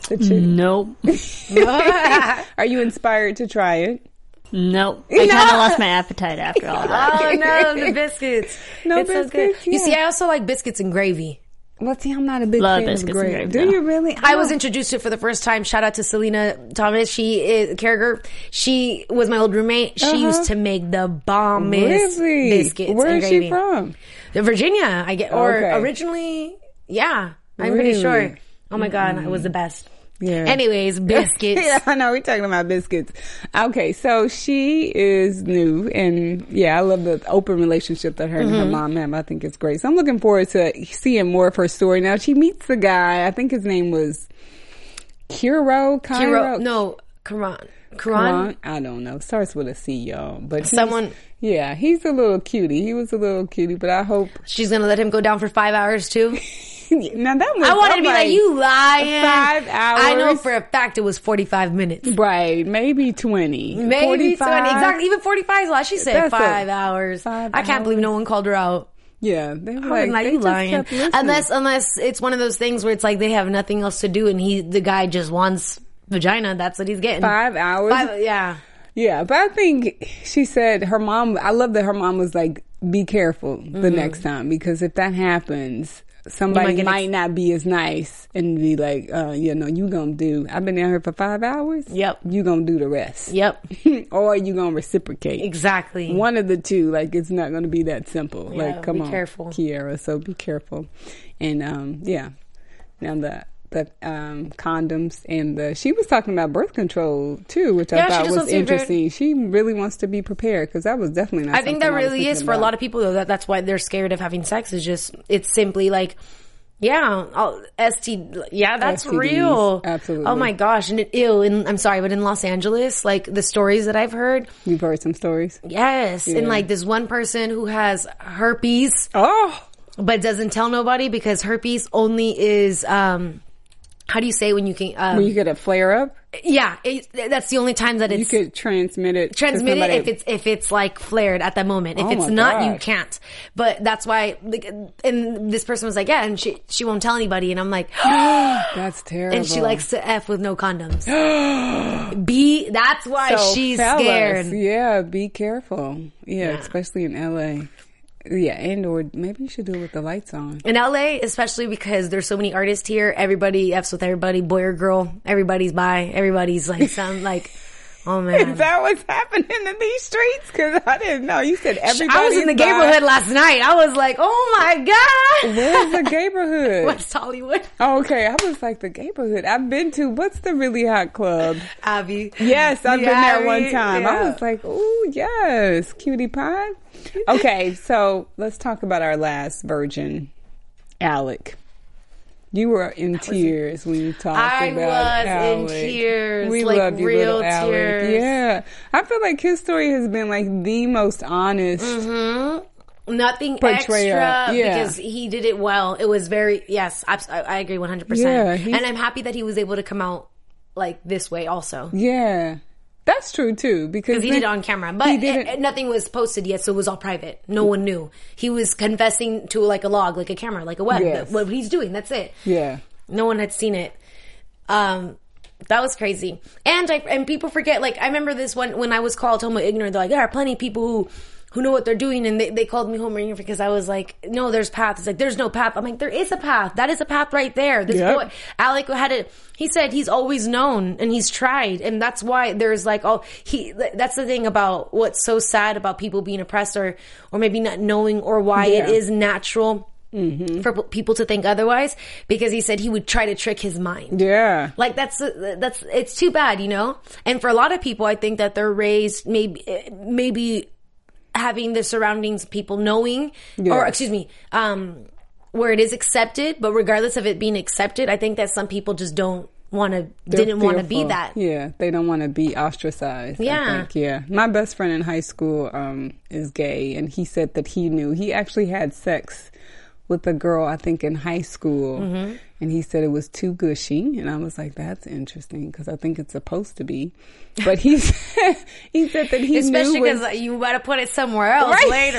[SPEAKER 2] the chicken?
[SPEAKER 3] Nope. <laughs> <laughs>
[SPEAKER 2] Are you inspired to try it?
[SPEAKER 3] Nope. I kind of lost my appetite after all that.
[SPEAKER 1] Oh no, the <laughs> biscuits.
[SPEAKER 2] No
[SPEAKER 1] it's so good.
[SPEAKER 2] biscuits?
[SPEAKER 1] You see, I also like biscuits and gravy.
[SPEAKER 2] Well, see, I'm not a big
[SPEAKER 3] Love
[SPEAKER 2] fan
[SPEAKER 3] biscuits
[SPEAKER 2] of
[SPEAKER 3] and
[SPEAKER 2] gravy.
[SPEAKER 3] gravy,
[SPEAKER 2] Do
[SPEAKER 3] though.
[SPEAKER 2] you really?
[SPEAKER 1] I was introduced to it for the first time. Shout out to Selena Thomas. She is caregiver. She was my old roommate. She
[SPEAKER 2] Uh-huh.
[SPEAKER 1] used to make the bombest
[SPEAKER 2] Really?
[SPEAKER 1] biscuits
[SPEAKER 2] Where
[SPEAKER 1] and
[SPEAKER 2] is
[SPEAKER 1] gravy.
[SPEAKER 2] she from?
[SPEAKER 1] Virginia, I get, or
[SPEAKER 2] Okay.
[SPEAKER 1] originally, yeah, I'm pretty sure. Oh my god, it was the best.
[SPEAKER 2] Yeah.
[SPEAKER 1] Anyways, <laughs> biscuits.
[SPEAKER 2] yeah, I know. We're talking about biscuits. Okay, so she is new, and yeah, I love the open relationship that her and
[SPEAKER 1] Mm-hmm.
[SPEAKER 2] her mom have. I think it's great. So I'm looking forward to seeing more of her story. Now she meets the guy. I think his name was Kiro,
[SPEAKER 1] Kiro, no. Karan. Karan?
[SPEAKER 2] I don't know. Starts with a C, y'all. But
[SPEAKER 1] Someone-
[SPEAKER 2] yeah, he's a little cutie. He was a little cutie, but I hope
[SPEAKER 1] She's gonna let him go down for five hours too. <laughs> <laughs>
[SPEAKER 2] now that was
[SPEAKER 1] I wanted to
[SPEAKER 2] I'm
[SPEAKER 1] be like, you lying.
[SPEAKER 2] Five hours.
[SPEAKER 1] I know for a fact it was forty five minutes.
[SPEAKER 2] right, maybe twenty,
[SPEAKER 1] Maybe
[SPEAKER 2] 45.
[SPEAKER 1] twenty. Exactly. Even forty five is a lot. She said
[SPEAKER 2] That's
[SPEAKER 1] five hours.
[SPEAKER 2] five
[SPEAKER 1] I can't believe no one called her out.
[SPEAKER 2] Yeah, they were like,
[SPEAKER 1] like, you lying. Unless, unless it's one of those things where it's like they have nothing else to do, and he, the guy, just wants vagina. That's what he's getting.
[SPEAKER 2] five hours.
[SPEAKER 1] Five- yeah.
[SPEAKER 2] Yeah, but I think she said her mom. I love that her mom was like, "Be careful the mm-hmm. next time because if that happens, somebody might
[SPEAKER 1] ex-
[SPEAKER 2] not be as nice and be like, uh, you know, you gonna do. I've been down here for five hours.
[SPEAKER 1] Yep.
[SPEAKER 2] you gonna do the rest.
[SPEAKER 1] Yep. <laughs>
[SPEAKER 2] or you gonna reciprocate.
[SPEAKER 1] Exactly.
[SPEAKER 2] One of the two. Like it's not gonna be that simple.
[SPEAKER 1] Yeah,
[SPEAKER 2] like come
[SPEAKER 1] be
[SPEAKER 2] on,
[SPEAKER 1] careful.
[SPEAKER 2] Kiara. So be careful. And um, yeah. Now the the um, condoms and the she was talking about birth control too, which
[SPEAKER 1] Yeah,
[SPEAKER 2] I thought was
[SPEAKER 1] be very-
[SPEAKER 2] interesting. She really wants to be prepared because that was definitely not.
[SPEAKER 1] I think that
[SPEAKER 2] was
[SPEAKER 1] really is for a lot of people though. That that's why they're scared of having sex. Is just it's simply like, yeah, I'll, ST. Yeah, that's
[SPEAKER 2] STDs,
[SPEAKER 1] real.
[SPEAKER 2] absolutely.
[SPEAKER 1] Oh my gosh, and it ill. And I'm sorry, but in Los Angeles, like the stories that I've heard,
[SPEAKER 2] You've heard some stories.
[SPEAKER 1] yes, and like this one person who has herpes,
[SPEAKER 2] Oh,
[SPEAKER 1] but doesn't tell nobody because herpes only is um. How do you say when you can? Um,
[SPEAKER 2] when you get a flare up,
[SPEAKER 1] yeah, it, that's the only time that
[SPEAKER 2] you could transmit it.
[SPEAKER 1] transmit it if it's if it's like flared at that moment. If
[SPEAKER 2] Oh
[SPEAKER 1] it's not, you can't. But that's why. like, And this person was like, "Yeah," and she she won't tell anybody. And I'm like, <gasps> <gasps>
[SPEAKER 2] That's terrible.
[SPEAKER 1] and she likes to f with no condoms. <gasps> B. That's why
[SPEAKER 2] So,
[SPEAKER 1] she's
[SPEAKER 2] fellas,
[SPEAKER 1] scared.
[SPEAKER 2] Yeah, be careful. Yeah, especially in LA. Yeah, and or maybe you should do it with the lights on.
[SPEAKER 1] In LA, especially because there's so many artists here, everybody f's with everybody, boy or girl. Everybody's by, Everybody's like some like, oh man.
[SPEAKER 2] Is that what's happening in these streets? Because I didn't know. You said everybody.
[SPEAKER 1] I was in the neighborhood last night. I was like, oh my god.
[SPEAKER 2] Where's the <laughs> neighborhood?
[SPEAKER 1] West Hollywood.
[SPEAKER 2] Oh, okay, I was like the neighborhood. I've been to what's the really hot club?
[SPEAKER 1] Abbey.
[SPEAKER 2] Yes, I've been there one time. I was like, oh yes, cutie pie. <laughs> Okay, so let's talk about our last virgin, Alec. You were in tears when you talked
[SPEAKER 1] I
[SPEAKER 2] about
[SPEAKER 1] was in
[SPEAKER 2] Alec.
[SPEAKER 1] tears,
[SPEAKER 2] We
[SPEAKER 1] like
[SPEAKER 2] love you,
[SPEAKER 1] real
[SPEAKER 2] little Alec.
[SPEAKER 1] tears.
[SPEAKER 2] Yeah, I feel like his story has been like the most honest.
[SPEAKER 1] Mm-hmm. Nothing
[SPEAKER 2] Portrayal,
[SPEAKER 1] extra
[SPEAKER 2] yeah.
[SPEAKER 1] because he did it well. It was very yes, I, I agree one hundred percent. And I'm happy that he was able to come out like this way also
[SPEAKER 2] Yeah, that's true too. Because
[SPEAKER 1] he
[SPEAKER 2] then-
[SPEAKER 1] did it on camera, but
[SPEAKER 2] he did
[SPEAKER 1] it-
[SPEAKER 2] it-
[SPEAKER 1] nothing was posted yet, so it was all private. No one knew. He was confessing to like a log, like a camera, like a web.
[SPEAKER 2] Yes.
[SPEAKER 1] What he's doing, that's it.
[SPEAKER 2] Yeah,
[SPEAKER 1] No one had seen it. Um, that was crazy. And I, and people forget, like, I remember this one when I was called homo ignorant. They're like, there are plenty of people who, who know what they're doing. And they, they called me homo ignorant because I was like, no, there's path. It's like, there's no path. I'm like, there is a path. That is a path right there. This
[SPEAKER 2] Yep.
[SPEAKER 1] boy, Alec had it. He said he's always known and he's tried. And that's why there's like, oh, he, that's the thing about what's so sad about people being oppressed or, or maybe not knowing or why it
[SPEAKER 2] Yeah.
[SPEAKER 1] is natural mm-hmm. for people to think otherwise because he said he would try to trick his mind.
[SPEAKER 2] yeah.
[SPEAKER 1] Like that's that's it's too bad, you know. And for a lot of people, I think that they're raised maybe eh, maybe having the surroundings, people knowing, or excuse me, um, where it is accepted. But regardless of it being accepted, I think that some people just don't want to didn't want to be that.
[SPEAKER 2] Yeah, they don't want to be ostracized.
[SPEAKER 1] Yeah.
[SPEAKER 2] yeah. My best friend in high school um, is gay, and he said that he knew he actually had sex with a girl I think in high school,
[SPEAKER 1] Mm-hmm.
[SPEAKER 2] And he said it was too gushy, and I was like, that's interesting because I think it's supposed to be. But he <laughs> said, he said that he
[SPEAKER 1] Especially
[SPEAKER 2] knew when-
[SPEAKER 1] because you got to put it somewhere else
[SPEAKER 2] Right.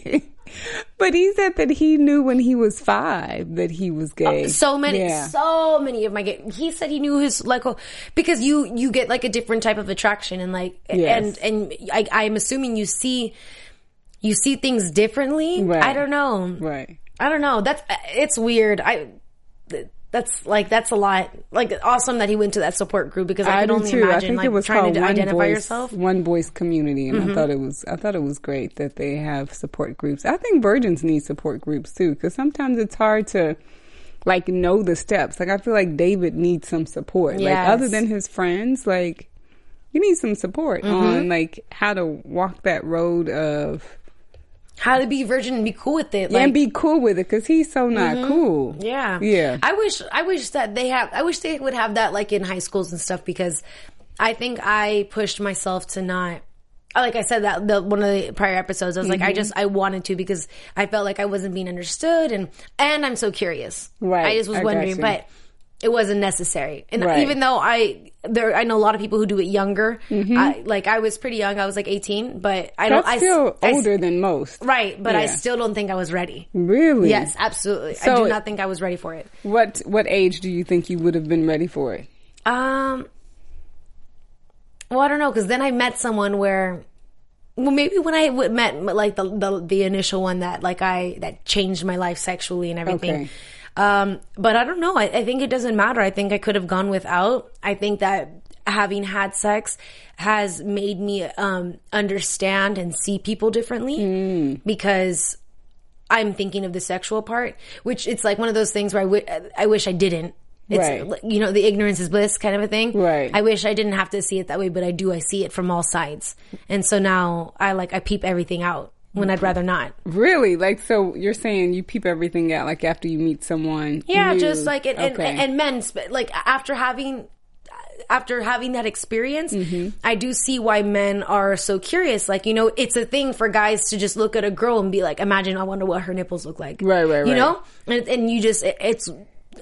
[SPEAKER 1] later. <laughs>
[SPEAKER 2] but he said that he knew when he was five that he was oh, gay.
[SPEAKER 1] Oh, So many,
[SPEAKER 2] Yeah.
[SPEAKER 1] so many of my. ga- He said he knew his like oh, because you you get like a different type of attraction and like
[SPEAKER 2] Yes.
[SPEAKER 1] and and I, I'm assuming you see you see things differently.
[SPEAKER 2] Right.
[SPEAKER 1] I don't know.
[SPEAKER 2] right.
[SPEAKER 1] I don't know. That's it's weird. I that's like that's a lot. Like awesome that he went to that support group because I,
[SPEAKER 2] I
[SPEAKER 1] could only
[SPEAKER 2] too. I
[SPEAKER 1] imagine
[SPEAKER 2] think
[SPEAKER 1] like
[SPEAKER 2] it was
[SPEAKER 1] trying
[SPEAKER 2] called
[SPEAKER 1] to
[SPEAKER 2] One
[SPEAKER 1] identify
[SPEAKER 2] Voice,
[SPEAKER 1] yourself. Mm-hmm.
[SPEAKER 2] One Voice Community, and I thought it was I thought it was great that they have support groups. I think virgins need support groups too because sometimes it's hard to like know the steps. Like I feel like David needs some support. Like other than his friends, like you need some support
[SPEAKER 1] Mm-hmm.
[SPEAKER 2] on like how to walk that road of
[SPEAKER 1] how to be virgin and be cool with it.
[SPEAKER 2] Yeah, and be cool with it because he's so not cool.
[SPEAKER 1] yeah,
[SPEAKER 2] Yeah.
[SPEAKER 1] I wish I wish that they have. I wish they would have that like in high schools and stuff because I think I pushed myself to not. Like I said that the one of the prior episodes, I was like,
[SPEAKER 2] Mm-hmm.
[SPEAKER 1] I just I wanted to because I felt like I wasn't being understood, and and I'm so curious.
[SPEAKER 2] Right,
[SPEAKER 1] I just was
[SPEAKER 2] I
[SPEAKER 1] wondering, but it wasn't necessary. And
[SPEAKER 2] Right.
[SPEAKER 1] even though I there, I know a lot of people who do it younger. I, like I was pretty young. I was like 18, but I don't.
[SPEAKER 2] Mm-hmm. That's
[SPEAKER 1] I
[SPEAKER 2] still
[SPEAKER 1] I-
[SPEAKER 2] older than most.
[SPEAKER 1] right? But I still don't think I was ready.
[SPEAKER 2] Really?
[SPEAKER 1] Yes, absolutely. I do not think I was ready for it.
[SPEAKER 2] What What age do you think you would have been ready for it?
[SPEAKER 1] Um, well, I don't know because then I met someone where, well, maybe when i met like the, the the initial one that like I that changed my life sexually and everything.
[SPEAKER 2] Okay.
[SPEAKER 1] Um, but I don't know. I, I think it doesn't matter. I think I could have gone without. I think that having had sex has made me um understand and see people differently because I'm thinking of the sexual part, which it's like one of those things where I wish I didn't. It's
[SPEAKER 2] Right.
[SPEAKER 1] you know the ignorance is bliss kind of a thing.
[SPEAKER 2] Right.
[SPEAKER 1] I wish I didn't have to see it that way, but I do. I see it from all sides, and so now I like I peep everything out when I'd rather not.
[SPEAKER 2] Really? Like, so you're saying you peep everything out, like after you meet someone?
[SPEAKER 1] Yeah,
[SPEAKER 2] new.
[SPEAKER 1] just like and,
[SPEAKER 2] Okay.
[SPEAKER 1] and, and men like after having after having that experience,
[SPEAKER 2] Mm-hmm.
[SPEAKER 1] I do see why men are so curious. Like, you know, it's a thing for guys to just look at a girl and be like, imagine, I wonder what her nipples look like.
[SPEAKER 2] Right, right,
[SPEAKER 1] You
[SPEAKER 2] right.
[SPEAKER 1] know? And, and you just, it, it's,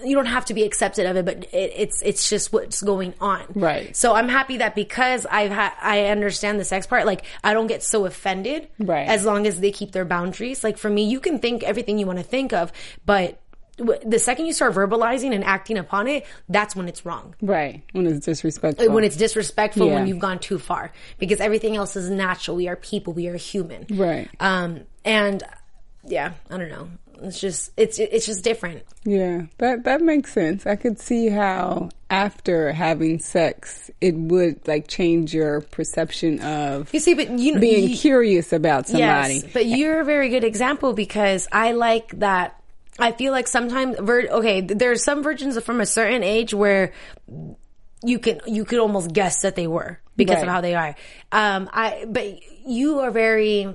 [SPEAKER 1] you don't have to be accepted of it, but it, it's, it's just what's going on.
[SPEAKER 2] Right.
[SPEAKER 1] So I'm happy that because I've had, I understand the sex part, like, I don't get so offended.
[SPEAKER 2] Right.
[SPEAKER 1] As long as they keep their boundaries. Like, for me, you can think everything you want to think of, but w- the second you start verbalizing and acting upon it, that's when it's wrong.
[SPEAKER 2] right when it's disrespectful.
[SPEAKER 1] When it's disrespectful,
[SPEAKER 2] Yeah.
[SPEAKER 1] when you've gone too far, because everything else is natural. We are people. We are human.
[SPEAKER 2] Right.
[SPEAKER 1] Um. And yeah, I don't know. It's just it's it's just different.
[SPEAKER 2] Yeah, that that makes sense. I could see how after having sex, it would like change your perception of
[SPEAKER 1] You see, but you
[SPEAKER 2] being
[SPEAKER 1] you,
[SPEAKER 2] curious about somebody.
[SPEAKER 1] Yes, but you're a very good example because I like that. I feel like sometimes, okay, there are some virgins from a certain age where you can you could almost guess that they were because of how they are. Um, I but you are very.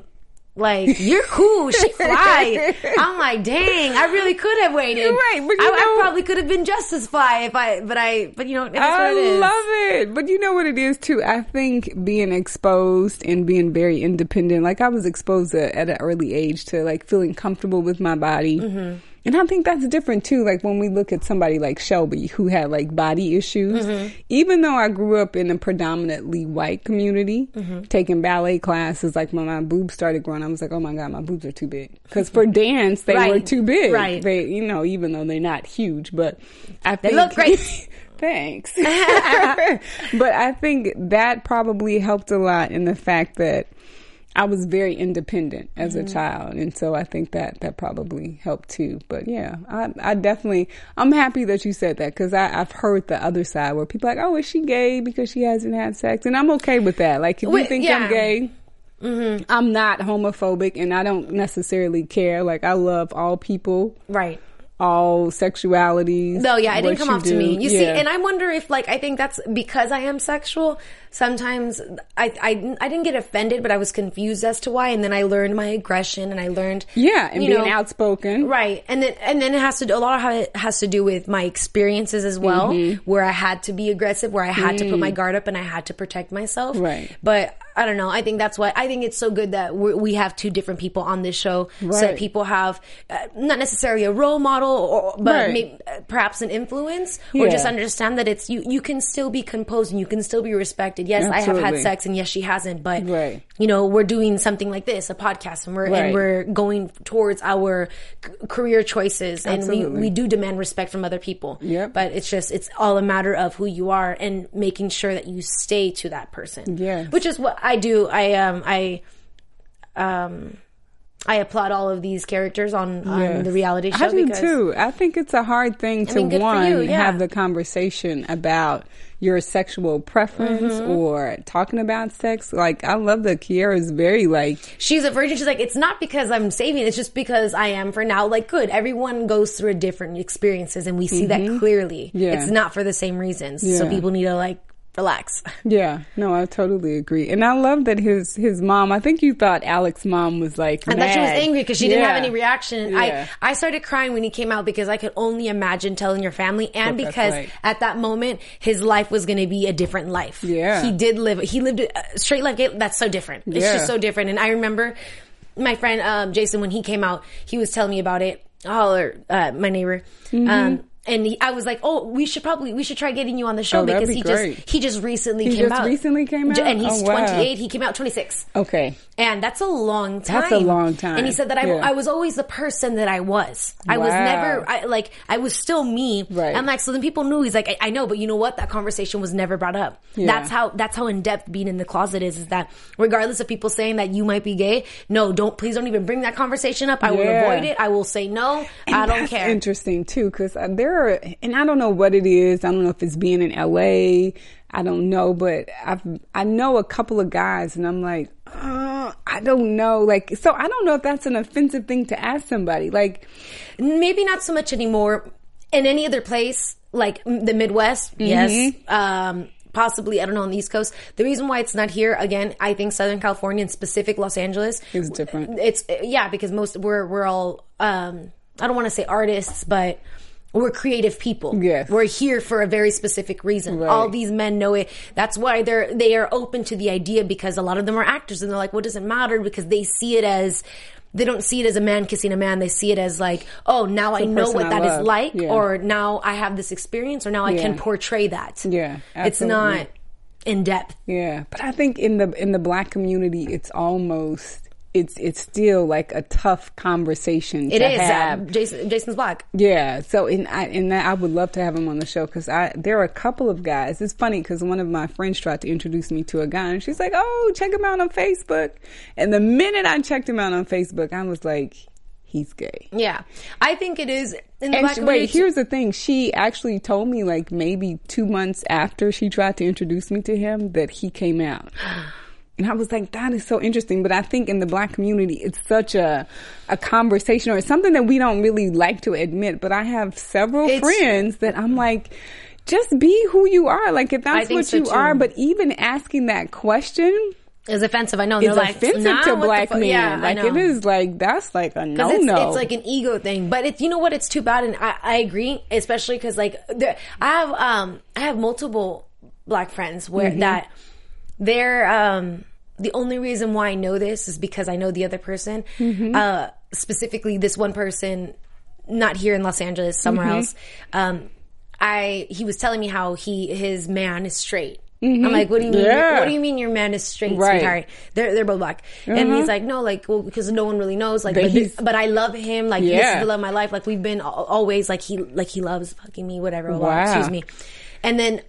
[SPEAKER 1] Like you're cool, she <laughs> fly. I'm like, dang, I really could have waited.
[SPEAKER 2] You're Right, but you
[SPEAKER 1] I, I probably could have been just as fly if I, but I, but you know, it is what
[SPEAKER 2] I
[SPEAKER 1] it
[SPEAKER 2] love it. But you know what it is too? I think being exposed and being very independent, like I was exposed to, at an early age to like feeling comfortable with my body.
[SPEAKER 1] Mm-hmm.
[SPEAKER 2] And I think that's different too. Like when we look at somebody like Shelby who had like body issues,
[SPEAKER 1] Mm-hmm.
[SPEAKER 2] even though I grew up in a predominantly white community,
[SPEAKER 1] Mm-hmm.
[SPEAKER 2] taking ballet classes, like when my boobs started growing, I was like, oh my God, my boobs are too big. Cause for <laughs> dance, they were too big.
[SPEAKER 1] Right.
[SPEAKER 2] They, you know, even though they're not huge, but I
[SPEAKER 1] They
[SPEAKER 2] think
[SPEAKER 1] look great. <laughs>
[SPEAKER 2] Thanks. <laughs> but I think that probably helped a lot in the fact that I was very independent as
[SPEAKER 1] Mm-hmm.
[SPEAKER 2] a child, and so I think that that probably helped too. But yeah, I, I definitely I'm happy that you said that because I've heard the other side where people are like, oh, is she gay because she hasn't had sex, and I'm okay with that. Like if you think
[SPEAKER 1] yeah. Mm-hmm.
[SPEAKER 2] I'm gay. I'm not homophobic and I don't necessarily care. Like I love all people,
[SPEAKER 1] Right.
[SPEAKER 2] All sexualities.
[SPEAKER 1] No, yeah, it didn't come off to me. You see, and I wonder if, like, I think that's because I am sexual. Sometimes I, I, I didn't get offended, but I was confused as to why. And then I learned my aggression, and I learned,
[SPEAKER 2] Yeah, and being
[SPEAKER 1] know,
[SPEAKER 2] outspoken.
[SPEAKER 1] Right, and then and then it has to do, a lot of it has to do with my experiences as well,
[SPEAKER 2] Mm-hmm.
[SPEAKER 1] where I had to be aggressive, where I had to put my guard up, and I had to protect myself.
[SPEAKER 2] Mm. Right.
[SPEAKER 1] but I don't know. I think that's why I think it's so good that we we have two different people on this show, so that people have uh, not necessarily a role model, or but
[SPEAKER 2] Right.
[SPEAKER 1] maybe, uh, perhaps an influence, or just understand that it's you. You can still be composed and you can still be respected. Yes, I have had sex, and yes, she hasn't, but
[SPEAKER 2] Right.
[SPEAKER 1] you know, we're doing something like this, a podcast, and we're
[SPEAKER 2] Right.
[SPEAKER 1] and we're going towards our c- career choices, and we we do demand respect from other people.
[SPEAKER 2] Yep.
[SPEAKER 1] But it's just it's all a matter of who you are and making sure that you stay to that person.
[SPEAKER 2] Yes.
[SPEAKER 1] Which is what I do. I um I um I applaud all of these characters on, on the reality show
[SPEAKER 2] I do too. I think it's a hard thing to
[SPEAKER 1] mean, good
[SPEAKER 2] one
[SPEAKER 1] you, yeah.
[SPEAKER 2] have the conversation about your sexual preference
[SPEAKER 1] Mm-hmm.
[SPEAKER 2] or talking about sex. Like I love that Kiara's very like
[SPEAKER 1] she's a virgin. She's like, it's not because I'm saving. It's just because I am for now. Like, good. Everyone goes through a different experiences, and we see that clearly.
[SPEAKER 2] Mm-hmm. Yeah.
[SPEAKER 1] It's not for the same reasons. So people need to like relax.
[SPEAKER 2] Yeah, no, I totally agree, and I love that his his mom. I think you thought Alex's mom was like,
[SPEAKER 1] I thought she was angry because she didn't have any reaction.
[SPEAKER 2] Yeah.
[SPEAKER 1] I I started crying when he came out because I could only imagine telling your family, and because
[SPEAKER 2] right.
[SPEAKER 1] at that moment his life was going to be a different life.
[SPEAKER 2] Yeah.
[SPEAKER 1] he did live. He lived a straight life. That's so different. It's
[SPEAKER 2] Yeah.
[SPEAKER 1] just so different. And I remember my friend um, Jason when he came out, he was telling me about it. Holler, uh, my neighbor.
[SPEAKER 2] Mm-hmm.
[SPEAKER 1] Um, and he, I was like, "Oh, we should probably we should try getting you on the show
[SPEAKER 2] Oh,
[SPEAKER 1] because
[SPEAKER 2] be
[SPEAKER 1] he
[SPEAKER 2] great.
[SPEAKER 1] just he just recently
[SPEAKER 2] He
[SPEAKER 1] came
[SPEAKER 2] just
[SPEAKER 1] out.
[SPEAKER 2] recently came out?
[SPEAKER 1] and he's
[SPEAKER 2] Oh, wow.
[SPEAKER 1] 28. He came out 26.
[SPEAKER 2] Okay,
[SPEAKER 1] And that's a long time.
[SPEAKER 2] That's a long time.
[SPEAKER 1] And he said that I,
[SPEAKER 2] Yeah.
[SPEAKER 1] I was always the person that I was. I was never, I, like, I was still me.
[SPEAKER 2] Right.
[SPEAKER 1] And like, so then people knew he's like, I, I know, but you know what? That conversation was never brought up.
[SPEAKER 2] Yeah.
[SPEAKER 1] That's how, that's how in depth being in the closet is, is that regardless of people saying that you might be gay, no, don't, please don't even bring that conversation up. I will avoid it. I will say no.
[SPEAKER 2] And
[SPEAKER 1] I don't care.
[SPEAKER 2] Interesting too, because uh, there and I don't know what it is. I don't know if it's being in LA. I don't know, but I've I know a couple of guys, and I'm like, uh, I don't know. Like, so I don't know if that's an offensive thing to ask somebody. Like,
[SPEAKER 1] maybe not so much anymore in any other place like the midwest yes um possibly i don't know on the east coast the reason why it's not here again i think southern california and specific los angeles
[SPEAKER 2] Is different.
[SPEAKER 1] it's yeah because most we're we're all um i don't want to say artists but we're creative people.
[SPEAKER 2] Yes.
[SPEAKER 1] We're here for a very specific reason.
[SPEAKER 2] Right.
[SPEAKER 1] All these men know it. That's why they're they are open to the idea because a lot of them are actors and they're like, what does it matter? Because they see it as they don't see it as a man kissing a man. They see it as like, oh, now I know what
[SPEAKER 2] I
[SPEAKER 1] that is
[SPEAKER 2] love.
[SPEAKER 1] like,
[SPEAKER 2] Yeah.
[SPEAKER 1] or now I have this experience, or now I can portray that.
[SPEAKER 2] Yeah,
[SPEAKER 1] it's not in depth.
[SPEAKER 2] yeah, but I think in the in the black community, it's almost it's it's still like a tough conversation.
[SPEAKER 1] It
[SPEAKER 2] to
[SPEAKER 1] is.
[SPEAKER 2] have.
[SPEAKER 1] Uh, Jason, Jason's black.
[SPEAKER 2] Yeah. So in I in that I would love to have him on the show because I there are a couple of guys. It's funny because one of my friends tried to introduce me to a guy and she's like, "Oh, check him out on Facebook." And the minute I checked him out on Facebook, I was like, "He's gay."
[SPEAKER 1] Yeah, I think it is in the
[SPEAKER 2] And
[SPEAKER 1] black
[SPEAKER 2] she, wait, here's the thing. She actually told me like maybe two months after she tried to introduce me to him that he came out. <gasps> <gasps> <gasps> And I was like, that is so interesting. But I think in the black community, it's such a, a conversation or it's something that we don't really like to admit. But I have several
[SPEAKER 1] It's-
[SPEAKER 2] friends that I'm like, just be who you are. Like if that's what
[SPEAKER 1] so,
[SPEAKER 2] you
[SPEAKER 1] too.
[SPEAKER 2] are, but even asking that question
[SPEAKER 1] is offensive. I know. It's like,
[SPEAKER 2] offensive
[SPEAKER 1] nah,
[SPEAKER 2] to black men.
[SPEAKER 1] Yeah,
[SPEAKER 2] like it is like, that's like a no
[SPEAKER 1] it's,
[SPEAKER 2] no.
[SPEAKER 1] it's like an ego thing, but it's you know what? It's too bad, and I, I agree, especially because like there, I have um I have multiple black friends where
[SPEAKER 2] Mm-hmm.
[SPEAKER 1] that they're um the only reason why I know this is because I know the other person,
[SPEAKER 2] Mm-hmm.
[SPEAKER 1] uh specifically this one person, not here in Los Angeles, somewhere
[SPEAKER 2] Mm-hmm.
[SPEAKER 1] else. Um, I he was telling me how he his man is straight. I'm like, what do you mean?
[SPEAKER 2] Mm-hmm. Yeah.
[SPEAKER 1] What do you mean your man is straight,
[SPEAKER 2] Right.
[SPEAKER 1] sweetheart? They're they're both black, and
[SPEAKER 2] Uh-huh.
[SPEAKER 1] he's like, no, like, well, because no one really knows, like,
[SPEAKER 2] But
[SPEAKER 1] but, but I love him, like, this
[SPEAKER 2] Yeah.
[SPEAKER 1] is the love of my life, like, we've been always like he like he loves fucking me, whatever.
[SPEAKER 2] Wow.
[SPEAKER 1] Excuse me, and then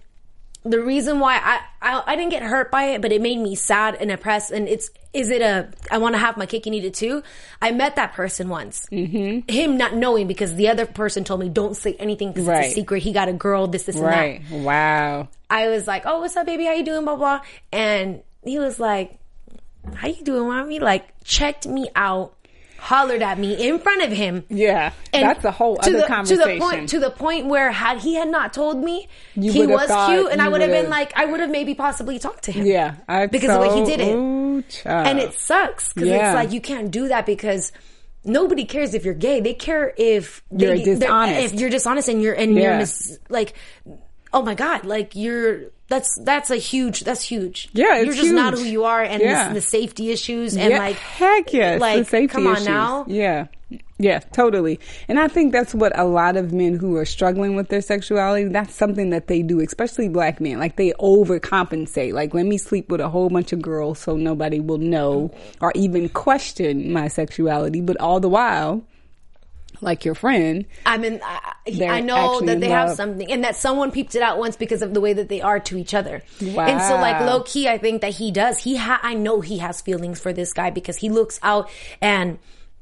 [SPEAKER 1] the reason why I, I I didn't get hurt by it, but it made me sad and oppressed. And it's is it a I want to have my cake and eat it too? I met that person once. Mm-hmm. Him not knowing because the other person told me don't say anything because
[SPEAKER 2] Right.
[SPEAKER 1] it's a secret. He got a girl. This this and
[SPEAKER 2] right.
[SPEAKER 1] that.
[SPEAKER 2] Wow.
[SPEAKER 1] I was like, "Oh, what's up, baby? How you doing?" Blah blah. And he was like, "How you doing, mommy?" Like checked me out, hollered at me in front of him.
[SPEAKER 2] Yeah.
[SPEAKER 1] And
[SPEAKER 2] that's a whole other
[SPEAKER 1] the,
[SPEAKER 2] conversation.
[SPEAKER 1] To the point, to the point where had he had not told me
[SPEAKER 2] You
[SPEAKER 1] he was cute, and I would have been like, I would have maybe possibly talked to him.
[SPEAKER 2] Yeah, I
[SPEAKER 1] because the way he did it,
[SPEAKER 2] ooh,
[SPEAKER 1] and it sucks because
[SPEAKER 2] Yeah.
[SPEAKER 1] it's like you can't do that because. Nobody cares if you're gay. They care if
[SPEAKER 2] You're
[SPEAKER 1] they, they're-
[SPEAKER 2] dishonest.
[SPEAKER 1] If you're dishonest and you're and you're mis- like, oh my god, like you're that's that's a huge that's huge.
[SPEAKER 2] Yeah, it's
[SPEAKER 1] you're just not who you are, and
[SPEAKER 2] Yeah.
[SPEAKER 1] the, the safety issues and
[SPEAKER 2] yeah,
[SPEAKER 1] like
[SPEAKER 2] heck yes,
[SPEAKER 1] like
[SPEAKER 2] the safety
[SPEAKER 1] come on
[SPEAKER 2] issues.
[SPEAKER 1] now.
[SPEAKER 2] Yeah, yeah, totally. And I think that's what a lot of men who are struggling with their sexuality. That's something that they do, especially black men. Like they overcompensate. Like let me sleep with a whole bunch of girls so nobody will know or even question my sexuality. But all the while, like your friend,
[SPEAKER 1] I mean, I, I know that they have something, and that someone peeped it out once because of the way that they are to each other.
[SPEAKER 2] Wow.
[SPEAKER 1] And so, like low key, I think that he does. He, ha- I know he has feelings for this guy because he looks out and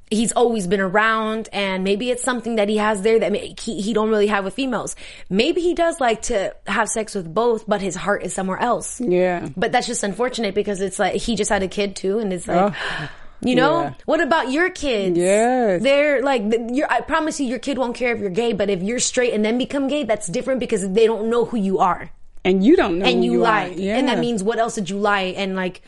[SPEAKER 1] he's always been around, and maybe it's something that he has there that may, he he don't really have with females. Maybe he does like to have sex with both, but his heart is somewhere else.
[SPEAKER 2] yeah,
[SPEAKER 1] But that's just unfortunate because it's like he just had a kid too, and it's like.
[SPEAKER 2] Oh, <sighs>
[SPEAKER 1] You know,
[SPEAKER 2] yeah.
[SPEAKER 1] what about your kids?
[SPEAKER 2] Yes.
[SPEAKER 1] They're like, you're, I promise you, your kid won't care if you're gay, but if you're straight and then become gay, that's different because they don't know who you are.
[SPEAKER 2] and you don't know
[SPEAKER 1] and
[SPEAKER 2] who
[SPEAKER 1] you,
[SPEAKER 2] you. Are. Yeah.
[SPEAKER 1] And that means what else did you lie? And like,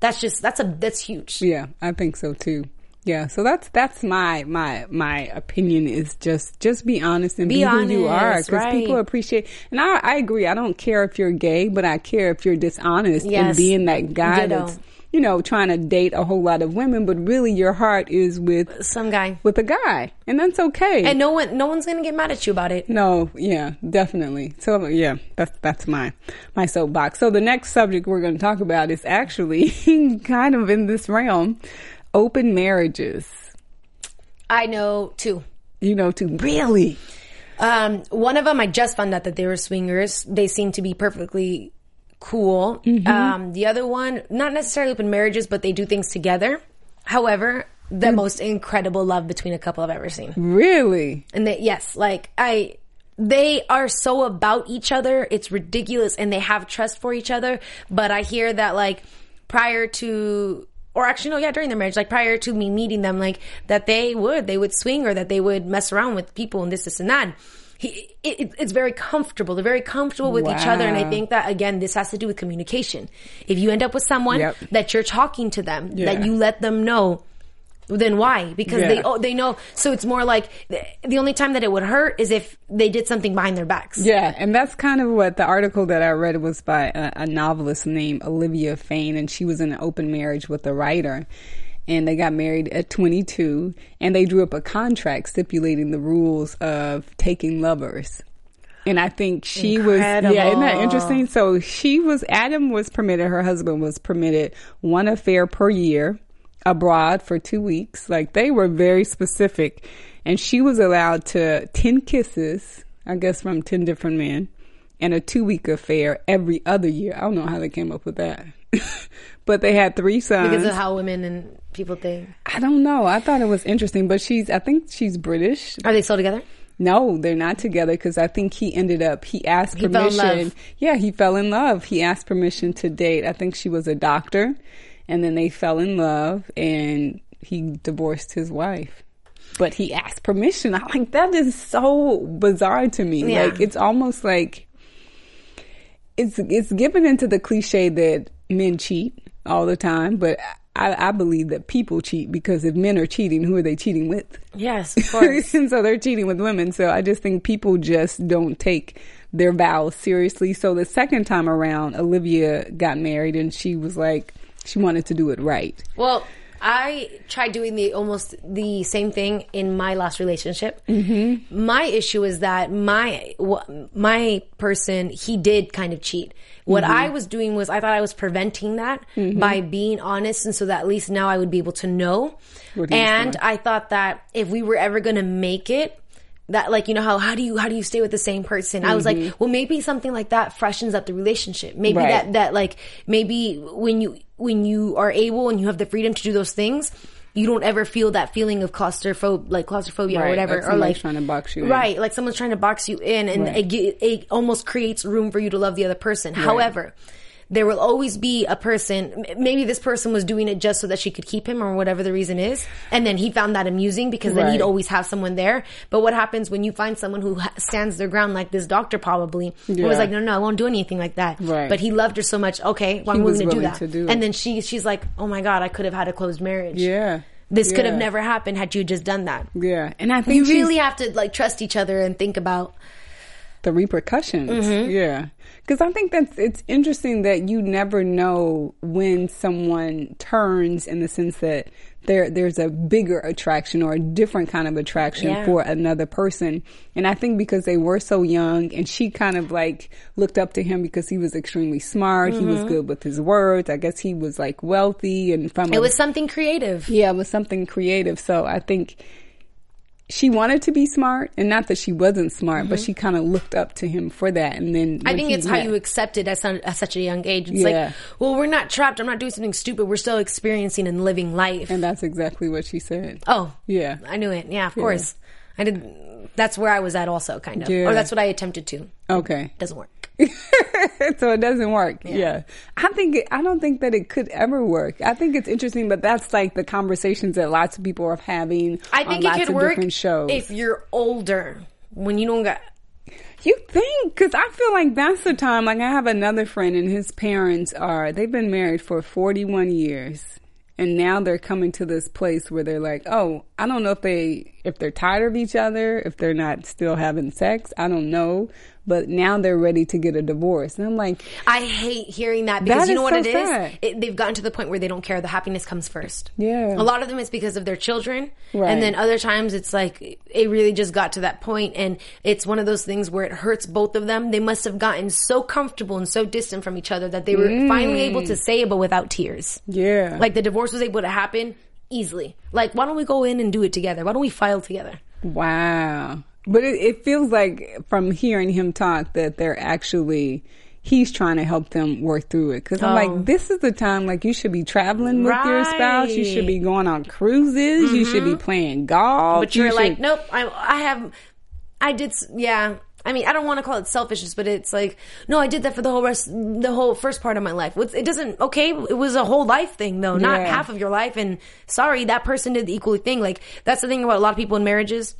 [SPEAKER 1] that's just, that's a, that's huge.
[SPEAKER 2] Yeah, I think so too. Yeah, so that's that's my my my opinion is just just be honest and be,
[SPEAKER 1] Be
[SPEAKER 2] who you are
[SPEAKER 1] honest,
[SPEAKER 2] because people appreciate. And I I agree. I don't care if you're gay, but I care if you're dishonest and
[SPEAKER 1] Yes.
[SPEAKER 2] being that guy
[SPEAKER 1] Ditto.
[SPEAKER 2] that's you know trying to date a whole lot of women, but really your heart is with
[SPEAKER 1] Some guy.
[SPEAKER 2] with a guy, and that's okay.
[SPEAKER 1] And no one, no one's going to get mad at you about it.
[SPEAKER 2] No, yeah, definitely. So yeah, that's that's my my soapbox. So the next subject we're going to talk about is actually <laughs> kind of in this realm, open marriages.
[SPEAKER 1] I know two.
[SPEAKER 2] You know, two, really,
[SPEAKER 1] Um, one of them, I just found out that they were swingers. They seem to be perfectly cool.
[SPEAKER 2] Mm-hmm.
[SPEAKER 1] Um, the other one, not necessarily open marriages, but they do things together. However, the
[SPEAKER 2] Mm.
[SPEAKER 1] most incredible love between a couple I've ever seen.
[SPEAKER 2] really,
[SPEAKER 1] And they, yes, like I, they are so about each other. It's ridiculous and they have trust for each other. But I hear that like prior to, or actually no, yeah, during their marriage, like prior to me meeting them, like that they would, they would swing or that they would mess around with people and this, this and that. He, it, it- it's very comfortable. They're very comfortable with each other. And I think that again, this has to do with communication. If you end up with someone
[SPEAKER 2] Yep.
[SPEAKER 1] that you're talking to them,
[SPEAKER 2] Yeah.
[SPEAKER 1] that you let them know then why? Because they oh, they know. So it's more like the, the only time that it would hurt is if they did something behind their backs.
[SPEAKER 2] yeah. And that's kind of what the article that I read was by a, a novelist named Olivia Fane, and she was in an open marriage with a writer. And they got married at 22, and they drew up a contract stipulating the rules of taking lovers. And I think she was, yeah, isn't that interesting? So she was, Adam was permitted, her husband was permitted one affair per year abroad for two weeks. Like they were very specific. And she was allowed to 10 kisses, I guess from 10 different men, and a two week affair every other year. I don't know how they came up with that. <laughs> but they had three sons.
[SPEAKER 1] Because of how women and people think.
[SPEAKER 2] I don't know. I thought it was interesting, but she's, I think she's British.
[SPEAKER 1] Are they still together?
[SPEAKER 2] No, they're not together because I think he ended up, he asked
[SPEAKER 1] He
[SPEAKER 2] permission. Yeah, he fell in love. He asked permission to date. I think she was a doctor and then they fell in love and he divorced his wife. But he asked permission. I'm <laughs> like, that is so bizarre to me.
[SPEAKER 1] Yeah.
[SPEAKER 2] Like, it's almost like, it's, it's given into the cliche that men cheat all the time, but I, I believe that people cheat because if men are cheating, who are they cheating with?
[SPEAKER 1] Yes, of <laughs> course.
[SPEAKER 2] and so they're cheating with women. So I just think people just don't take their vows seriously. So the second time around, Olivia got married and she was like, she wanted to do it right.
[SPEAKER 1] well, I tried doing the almost the same thing in my last relationship. Mm-hmm. My issue is that my my person he did kind of cheat. What
[SPEAKER 2] Mm-hmm.
[SPEAKER 1] I was doing was I thought I was preventing that by being honest, and so that at least now I would be able to know.
[SPEAKER 2] What he was
[SPEAKER 1] And. I thought that if we were ever going to make it, that like you know how how do you how do you stay with the same person? I was like, well, maybe something like that freshens up the relationship. Maybe
[SPEAKER 2] Mm-hmm. Right.
[SPEAKER 1] that that like maybe when you when you are able and you have the freedom to do those things. You don't ever feel that feeling of claustrophobe, like claustrophobia or whatever,
[SPEAKER 2] like
[SPEAKER 1] or like
[SPEAKER 2] trying to box you in.
[SPEAKER 1] right, like someone's trying to box you in, and
[SPEAKER 2] Right.
[SPEAKER 1] it, it almost creates room for you to love the other person. However, there will always be a person. Maybe this person was doing it just so that she could keep him, or whatever the reason is, and then he found that amusing because then
[SPEAKER 2] Right.
[SPEAKER 1] he'd always have someone there. But what happens when you find someone who stands their ground, like this doctor probably, who
[SPEAKER 2] Yeah.
[SPEAKER 1] was like, no, no, I won't do anything like that.
[SPEAKER 2] Right.
[SPEAKER 1] But he loved her so much. Okay, well,
[SPEAKER 2] He
[SPEAKER 1] I'm willing to do that.
[SPEAKER 2] to do
[SPEAKER 1] and then she, she's like, oh my god, I could have had a closed marriage.
[SPEAKER 2] Yeah.
[SPEAKER 1] This could have never happened had you just done that.
[SPEAKER 2] Yeah. And I think
[SPEAKER 1] You really have to like trust each other and think about
[SPEAKER 2] the repercussions.
[SPEAKER 1] Mm-hmm.
[SPEAKER 2] Yeah. Because I think that's it's interesting that you never know when someone turns in the sense that there there's a bigger attraction or a different kind of attraction
[SPEAKER 1] Yeah.
[SPEAKER 2] for another person. And I think because they were so young and she kind of like looked up to him because he was extremely smart, he
[SPEAKER 1] Mm-hmm.
[SPEAKER 2] was good with his words. I guess he was like wealthy and from
[SPEAKER 1] it
[SPEAKER 2] a-
[SPEAKER 1] was something creative.
[SPEAKER 2] yeah, it was something creative. So I think she wanted to be smart, and not that she wasn't smart, but she kind of looked up to him for that. And then
[SPEAKER 1] Mm-hmm. I think it's how you accept it at, some, at such a young age. It's
[SPEAKER 2] Yeah.
[SPEAKER 1] like, well, we're not trapped. I'm not doing something stupid. We're still experiencing and living life.
[SPEAKER 2] and that's exactly what she said.
[SPEAKER 1] oh,
[SPEAKER 2] Yeah.
[SPEAKER 1] I knew it. Yeah, of course. I did. That's where I was at, also, kind of,
[SPEAKER 2] Yeah.
[SPEAKER 1] or that's what I attempted to.
[SPEAKER 2] Okay, It
[SPEAKER 1] Doesn't work. <laughs>
[SPEAKER 2] so it doesn't work. Yeah. I think it, I don't think that it could ever work. I think it's interesting, but that's like the conversations that lots of people are having.
[SPEAKER 1] I
[SPEAKER 2] on
[SPEAKER 1] think
[SPEAKER 2] lots
[SPEAKER 1] it could work
[SPEAKER 2] shows.
[SPEAKER 1] if you're older when you don't got
[SPEAKER 2] You think? Because I feel like that's the time. Like I have another friend, and his parents are they've been married for forty one years, and now they're coming to this place where they're like, oh, I don't know if they if they're tired of each other, if they're not still having sex. I don't know, but now they're ready to get a divorce, and I'm like,
[SPEAKER 1] I hate hearing that because
[SPEAKER 2] That
[SPEAKER 1] you know what
[SPEAKER 2] so
[SPEAKER 1] it is? It, they've gotten to the point where they don't care. The happiness comes first.
[SPEAKER 2] Yeah.
[SPEAKER 1] A lot of them is because of their children.
[SPEAKER 2] Right.
[SPEAKER 1] And then other times it's like it really just got to that point and it's one of those things where it hurts both of them. They must have gotten so comfortable and so distant from each other that they were finally able to mm. say it but without tears.
[SPEAKER 2] yeah,
[SPEAKER 1] Like the divorce was able to happen easily. Like why don't we go in and do it together? Why don't we file together?
[SPEAKER 2] Wow. But it, it feels like from hearing him talk that they're actually he's trying to help them work through it. Cause I'm
[SPEAKER 1] Oh.
[SPEAKER 2] like, this is the time like you should be traveling with your spouse. You should be going on cruises. You should be mm-hmm. playing golf.
[SPEAKER 1] But you're
[SPEAKER 2] You
[SPEAKER 1] like,
[SPEAKER 2] should-
[SPEAKER 1] nope. I, I have, I did. Yeah. I mean, I don't want to call it selfishness, but it's like, no, I did that for the whole rest, the whole first part of my life. It doesn't, okay, it was a whole life thing though, not
[SPEAKER 2] Yeah.
[SPEAKER 1] half of your life. And sorry, that person did the equally thing. Like, that's the thing about a lot of people in marriages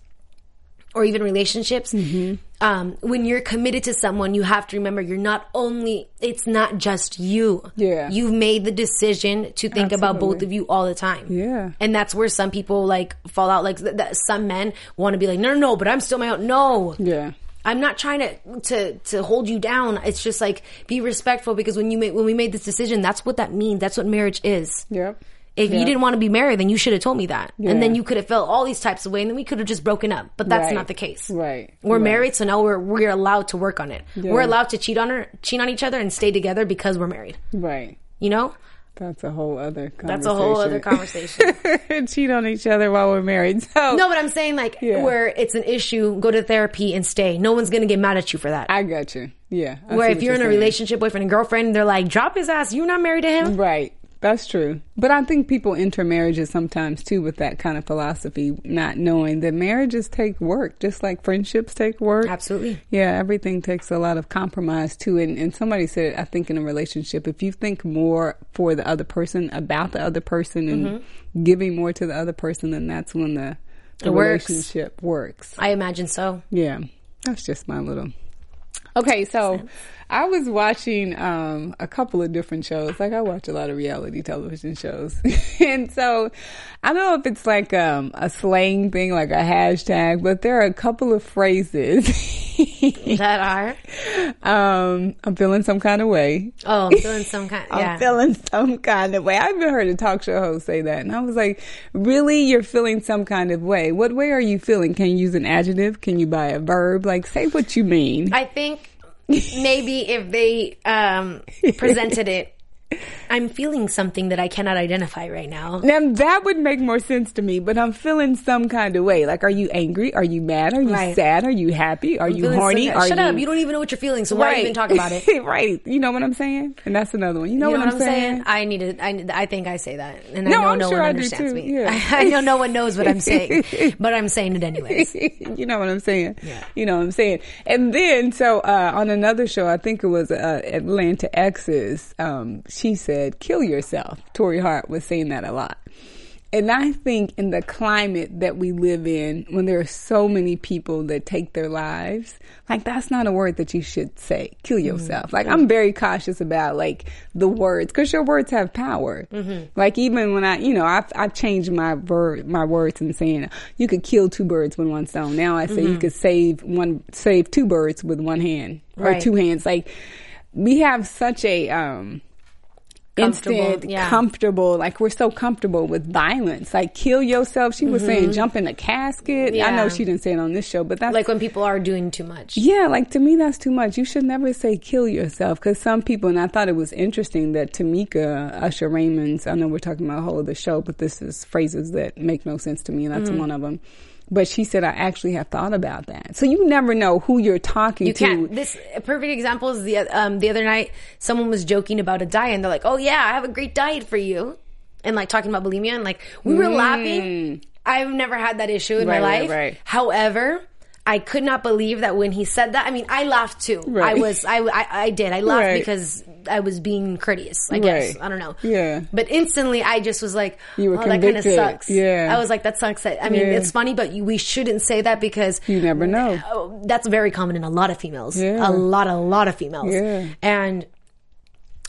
[SPEAKER 1] or even relationships.
[SPEAKER 2] Mm-hmm.
[SPEAKER 1] Um, when you're committed to someone, you have to remember you're not only, it's not just you.
[SPEAKER 2] Yeah.
[SPEAKER 1] You've made the decision to think about both of you all the time.
[SPEAKER 2] Yeah.
[SPEAKER 1] And that's where some people like fall out. Like th- that some men want to be like, no, no, no, but I'm still my own. No.
[SPEAKER 2] Yeah.
[SPEAKER 1] I'm not trying to, to, to hold you down. It's just like, be respectful because when you made, when we made this decision, that's what that means. That's what marriage is.
[SPEAKER 2] Yep.
[SPEAKER 1] If you didn't want to be married, then you should have told me that.
[SPEAKER 2] Yeah.
[SPEAKER 1] And then you could have felt all these types of way and then we could have just broken up. But that's
[SPEAKER 2] Right.
[SPEAKER 1] not the case.
[SPEAKER 2] Right.
[SPEAKER 1] We're
[SPEAKER 2] Right.
[SPEAKER 1] married, so now we're, we're allowed to work on it.
[SPEAKER 2] Yeah.
[SPEAKER 1] We're allowed to cheat on her, cheat on each other and stay together because we're married.
[SPEAKER 2] Right.
[SPEAKER 1] You know?
[SPEAKER 2] That's a whole other conversation.
[SPEAKER 1] That's a whole other conversation. <laughs>
[SPEAKER 2] Cheat on each other while we're married. So
[SPEAKER 1] No, but I'm saying like
[SPEAKER 2] Yeah.
[SPEAKER 1] where it's an issue, go to therapy and stay. No one's gonna get mad at you for that.
[SPEAKER 2] I got you. Yeah. I
[SPEAKER 1] where if
[SPEAKER 2] what
[SPEAKER 1] you're in a relationship, boyfriend and girlfriend, they're like, drop his ass. You're not married to him.
[SPEAKER 2] Right. That's true. But I think people enter marriages sometimes too with that kind of philosophy, not knowing that marriages take work, just like friendships take work.
[SPEAKER 1] Absolutely.
[SPEAKER 2] Yeah, everything takes a lot of compromise too. And, and somebody said, I think in a relationship, if you think more for the other person, about the other person, and giving more to the other person, then that's when the, the
[SPEAKER 1] Mm-hmm. Works.
[SPEAKER 2] relationship works.
[SPEAKER 1] I imagine so.
[SPEAKER 2] Yeah, that's just my little. Okay, so I was watching um, a couple of different shows. Like I watch a lot of reality television shows, <laughs> and so I don't know if it's like um, a slang thing, like a hashtag, but there are a couple of phrases. <laughs>
[SPEAKER 1] That are.
[SPEAKER 2] um, I'm feeling some kind of way.
[SPEAKER 1] Oh, I'm feeling <laughs> some kind.
[SPEAKER 2] I'm feeling some kind of way. I even heard a talk show host say that. And I was like, really? You're feeling some kind of way? What way are you feeling? Can you use an adjective? Can you buy a verb? Like, say what you mean.
[SPEAKER 1] I think maybe if they um, presented it, I'm feeling something that I cannot identify right now.
[SPEAKER 2] Now that would make more sense to me, but I'm feeling some kind of way. Like, are you angry? Are you mad? Are you
[SPEAKER 1] Right.
[SPEAKER 2] sad? Are you happy? Are you horny?
[SPEAKER 1] some-
[SPEAKER 2] Are
[SPEAKER 1] Shut
[SPEAKER 2] you...
[SPEAKER 1] up! You don't even know what you're feeling, so why
[SPEAKER 2] Right.
[SPEAKER 1] even talk about it? <laughs>
[SPEAKER 2] right. You know what I'm saying? And that's another one. You know,
[SPEAKER 1] You know
[SPEAKER 2] what, I'm saying?
[SPEAKER 1] I need to. I, I think I say that, and
[SPEAKER 2] No,
[SPEAKER 1] I know
[SPEAKER 2] I'm
[SPEAKER 1] no
[SPEAKER 2] sure
[SPEAKER 1] one
[SPEAKER 2] I
[SPEAKER 1] understands
[SPEAKER 2] too,
[SPEAKER 1] me.
[SPEAKER 2] yeah. <laughs>
[SPEAKER 1] I know no one knows what I'm saying, <laughs> but I'm saying it anyways.
[SPEAKER 2] you know what I'm saying? Yeah. You know what I'm saying? And then, so, uh, on another show, I think it was, uh, Atlanta Exes, um, she said, kill yourself. Torrei Hart was saying that a lot. And I think in the climate that we live in, when there are so many people that take their lives, like that's not a word that you should say. Kill mm-hmm. yourself. Like I'm very cautious about like the words because your words have power. Mm-hmm. Like even when I, you know, I've, I've changed my word, my words and saying you could kill two birds with one stone. Now I say you mm-hmm. could save one, save two birds with one hand or
[SPEAKER 1] Right.
[SPEAKER 2] two hands. Like we have such a, um, instant,
[SPEAKER 1] yeah.
[SPEAKER 2] comfortable. Like we're so comfortable with violence. Like kill yourself. She was saying jump in a casket. I know
[SPEAKER 1] Mm-hmm.
[SPEAKER 2] She didn't say it on this show, but that's
[SPEAKER 1] Like when people are doing too much.
[SPEAKER 2] yeah, like to me, that's too much. You should never say kill yourself because some people, and I thought it was interesting that Tameka Usher Raymond's, I know we're talking about a whole other show, but this is phrases that make no sense to me, and that's
[SPEAKER 1] Mm-hmm.
[SPEAKER 2] one of them. But she said, I actually have thought about that. So you never know who you're talking
[SPEAKER 1] You
[SPEAKER 2] to.
[SPEAKER 1] can't. This perfect example is the um the other night someone was joking about a diet and they're like, "Oh yeah, I have a great diet for you," and like talking about bulimia and like we were laughing. I've never had that issue in
[SPEAKER 2] Mm. Right,
[SPEAKER 1] my
[SPEAKER 2] right,
[SPEAKER 1] life.
[SPEAKER 2] right.
[SPEAKER 1] However. I could not believe that when he said that. I mean, I laughed too.
[SPEAKER 2] Right.
[SPEAKER 1] I was, I, I, I did. I laughed
[SPEAKER 2] Right.
[SPEAKER 1] because I was being courteous. I guess
[SPEAKER 2] Right.
[SPEAKER 1] I don't know.
[SPEAKER 2] Yeah.
[SPEAKER 1] But instantly, I just was like,
[SPEAKER 2] You were
[SPEAKER 1] "Oh, that kind of sucks."
[SPEAKER 2] Yeah.
[SPEAKER 1] I was like, "That sucks." I mean,
[SPEAKER 2] Yeah.
[SPEAKER 1] it's funny, but we shouldn't say that because
[SPEAKER 2] You never know.
[SPEAKER 1] Oh, that's very common in a lot of females.
[SPEAKER 2] Yeah.
[SPEAKER 1] A lot, a lot of females.
[SPEAKER 2] Yeah.
[SPEAKER 1] And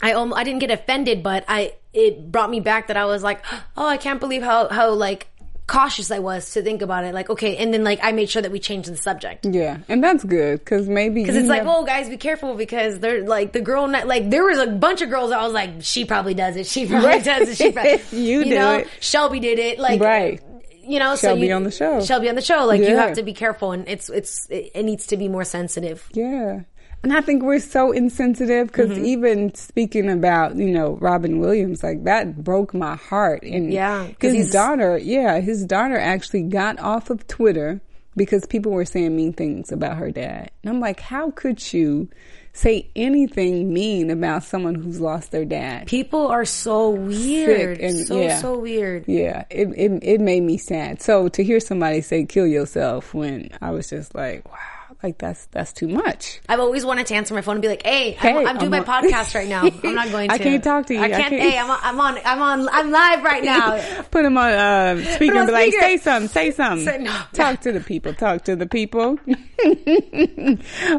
[SPEAKER 1] I I didn't get offended, but I it brought me back that I was like, oh, I can't believe how how like cautious I was to think about it. Like, okay, and then like I made sure that we changed the subject.
[SPEAKER 2] Yeah, and that's good because maybe
[SPEAKER 1] Because it's like, oh, guys, be careful because they're like the girl. Not, like there was a bunch of girls. I was like, she probably does it. She <laughs> probably
[SPEAKER 2] Right.
[SPEAKER 1] does it. She probably, <laughs>
[SPEAKER 2] You do
[SPEAKER 1] know,
[SPEAKER 2] it.
[SPEAKER 1] Shelby did it. Like,
[SPEAKER 2] Right.
[SPEAKER 1] You know, so
[SPEAKER 2] Shelby
[SPEAKER 1] you,
[SPEAKER 2] on the show.
[SPEAKER 1] Shelby on the show. Like you have to be careful, and it's it's it, it needs to be more sensitive.
[SPEAKER 2] Yeah. And I think we're so insensitive because
[SPEAKER 1] Mm-hmm.
[SPEAKER 2] even speaking about, you know, Robin Williams, like that broke my heart. And
[SPEAKER 1] Yeah,
[SPEAKER 2] his daughter, yeah, his daughter actually got off of Twitter because people were saying mean things about her dad. And I'm like, how could you say anything mean about someone who's lost their dad?
[SPEAKER 1] People are so weird,
[SPEAKER 2] and-
[SPEAKER 1] so
[SPEAKER 2] yeah.
[SPEAKER 1] so weird.
[SPEAKER 2] Yeah, it, it it made me sad. So to hear somebody say "kill yourself" when I was just like, wow, like that's that's too much.
[SPEAKER 1] I've always wanted to answer my phone and be like, "Hey,
[SPEAKER 2] Hey,
[SPEAKER 1] I'm, I'm doing
[SPEAKER 2] I'm
[SPEAKER 1] my
[SPEAKER 2] on- <laughs>
[SPEAKER 1] podcast right now. I'm not going <laughs> to.
[SPEAKER 2] I can't talk to you.
[SPEAKER 1] I
[SPEAKER 2] I
[SPEAKER 1] can't.
[SPEAKER 2] can't-
[SPEAKER 1] Hey, I'm on, I'm on. I'm on. I'm live right <laughs> now.
[SPEAKER 2] Put them on uh, speaker and be like, say something, say something.
[SPEAKER 1] Say- no.
[SPEAKER 2] Talk to the people. Talk to the people.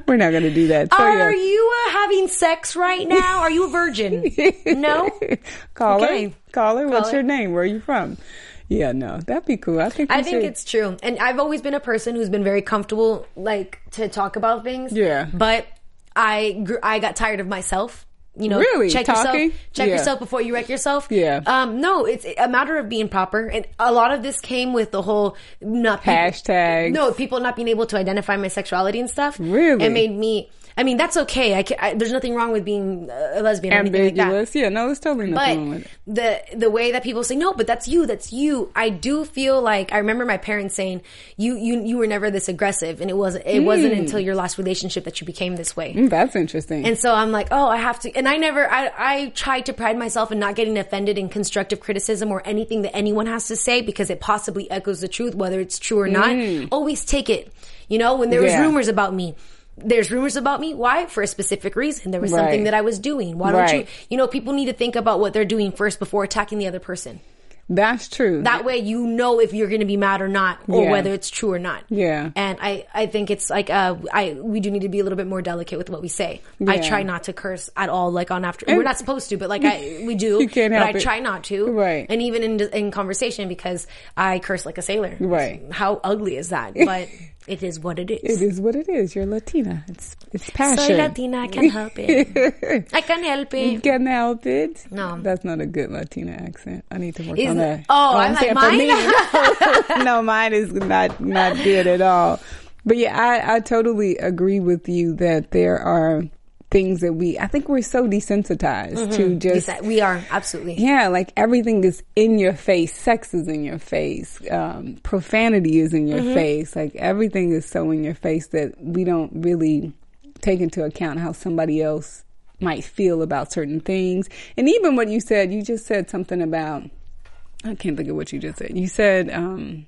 [SPEAKER 2] We're not going to do that. So,
[SPEAKER 1] Are
[SPEAKER 2] yeah.
[SPEAKER 1] you uh, having sex right now? Are you a virgin? no.
[SPEAKER 2] Caller,
[SPEAKER 1] Okay.
[SPEAKER 2] caller, what's
[SPEAKER 1] Caller.
[SPEAKER 2] your name? Where are you from? Yeah, no, that'd be cool. I think.
[SPEAKER 1] I think
[SPEAKER 2] should-
[SPEAKER 1] it's true, and I've always been a person who's been very comfortable, like to talk about things.
[SPEAKER 2] Yeah.
[SPEAKER 1] But I gr- I got tired of myself. You know,
[SPEAKER 2] Really?
[SPEAKER 1] check
[SPEAKER 2] Talking?
[SPEAKER 1] yourself. Check
[SPEAKER 2] Yeah.
[SPEAKER 1] yourself before you wreck yourself.
[SPEAKER 2] Yeah.
[SPEAKER 1] Um. No, it's a matter of being proper, and a lot of this came with the whole not
[SPEAKER 2] hashtag.
[SPEAKER 1] No, people not being able to identify my sexuality and stuff.
[SPEAKER 2] Really?
[SPEAKER 1] It made me. I mean, that's okay. I, can, I there's nothing wrong with being a lesbian anything like that.
[SPEAKER 2] Yeah, no, there's totally nothing wrong
[SPEAKER 1] But
[SPEAKER 2] with it.
[SPEAKER 1] the the way that people say no, but that's you, that's you. I do feel like I remember my parents saying you you you were never this aggressive, and it wasn't it wasn't until your last relationship that you became this way.
[SPEAKER 2] Mm, That's interesting.
[SPEAKER 1] And so I'm like, oh, I have to. And I never, I, I try to pride myself in not getting offended in constructive criticism or anything that anyone has to say because it possibly echoes the truth, whether it's true or not. Always take it. You know, when there was
[SPEAKER 2] Mm. Yeah.
[SPEAKER 1] rumors about me, there's rumors about me. Why? For a specific reason. There was
[SPEAKER 2] Right.
[SPEAKER 1] something that I was doing. Why don't you?
[SPEAKER 2] Right.
[SPEAKER 1] You know, people need to think about what they're doing first before attacking the other person.
[SPEAKER 2] That's true.
[SPEAKER 1] That way, you know if you're going to be mad or not, or
[SPEAKER 2] Yeah.
[SPEAKER 1] whether it's true or not.
[SPEAKER 2] Yeah.
[SPEAKER 1] And I, I think it's like, uh, I, we do need to be a little bit more delicate with what we say. I try not to curse at all, like on after. we're not supposed to, but like I, we do.
[SPEAKER 2] You can't
[SPEAKER 1] but
[SPEAKER 2] help
[SPEAKER 1] I
[SPEAKER 2] it.
[SPEAKER 1] try not to.
[SPEAKER 2] Right.
[SPEAKER 1] And even in in conversation, because I curse like a sailor.
[SPEAKER 2] Right.
[SPEAKER 1] How ugly is that? <laughs> But it is what it
[SPEAKER 2] it
[SPEAKER 1] is.
[SPEAKER 2] is what it is. You're Latina. It's it's passion.
[SPEAKER 1] Soy Latina. I can help it. <laughs> I can help it.
[SPEAKER 2] You can help it.
[SPEAKER 1] No.
[SPEAKER 2] that's not a good Latina accent. I need to work
[SPEAKER 1] Isn't
[SPEAKER 2] on that.
[SPEAKER 1] Oh, it? Oh, I'm like,
[SPEAKER 2] saying for me. <laughs> no, mine is not not good at all. But yeah, I, I totally agree with you that there are things that we. I think we're so desensitized to just.
[SPEAKER 1] Yes, We are absolutely.
[SPEAKER 2] Yeah, like everything is in your face. Sex is in your face. Um, profanity is in your
[SPEAKER 1] Mm-hmm.
[SPEAKER 2] face. Like everything is so in your face that we don't really take into account how somebody else might feel about certain things. And even what you said, you just said something about, I can't think of what you just said. You said, um,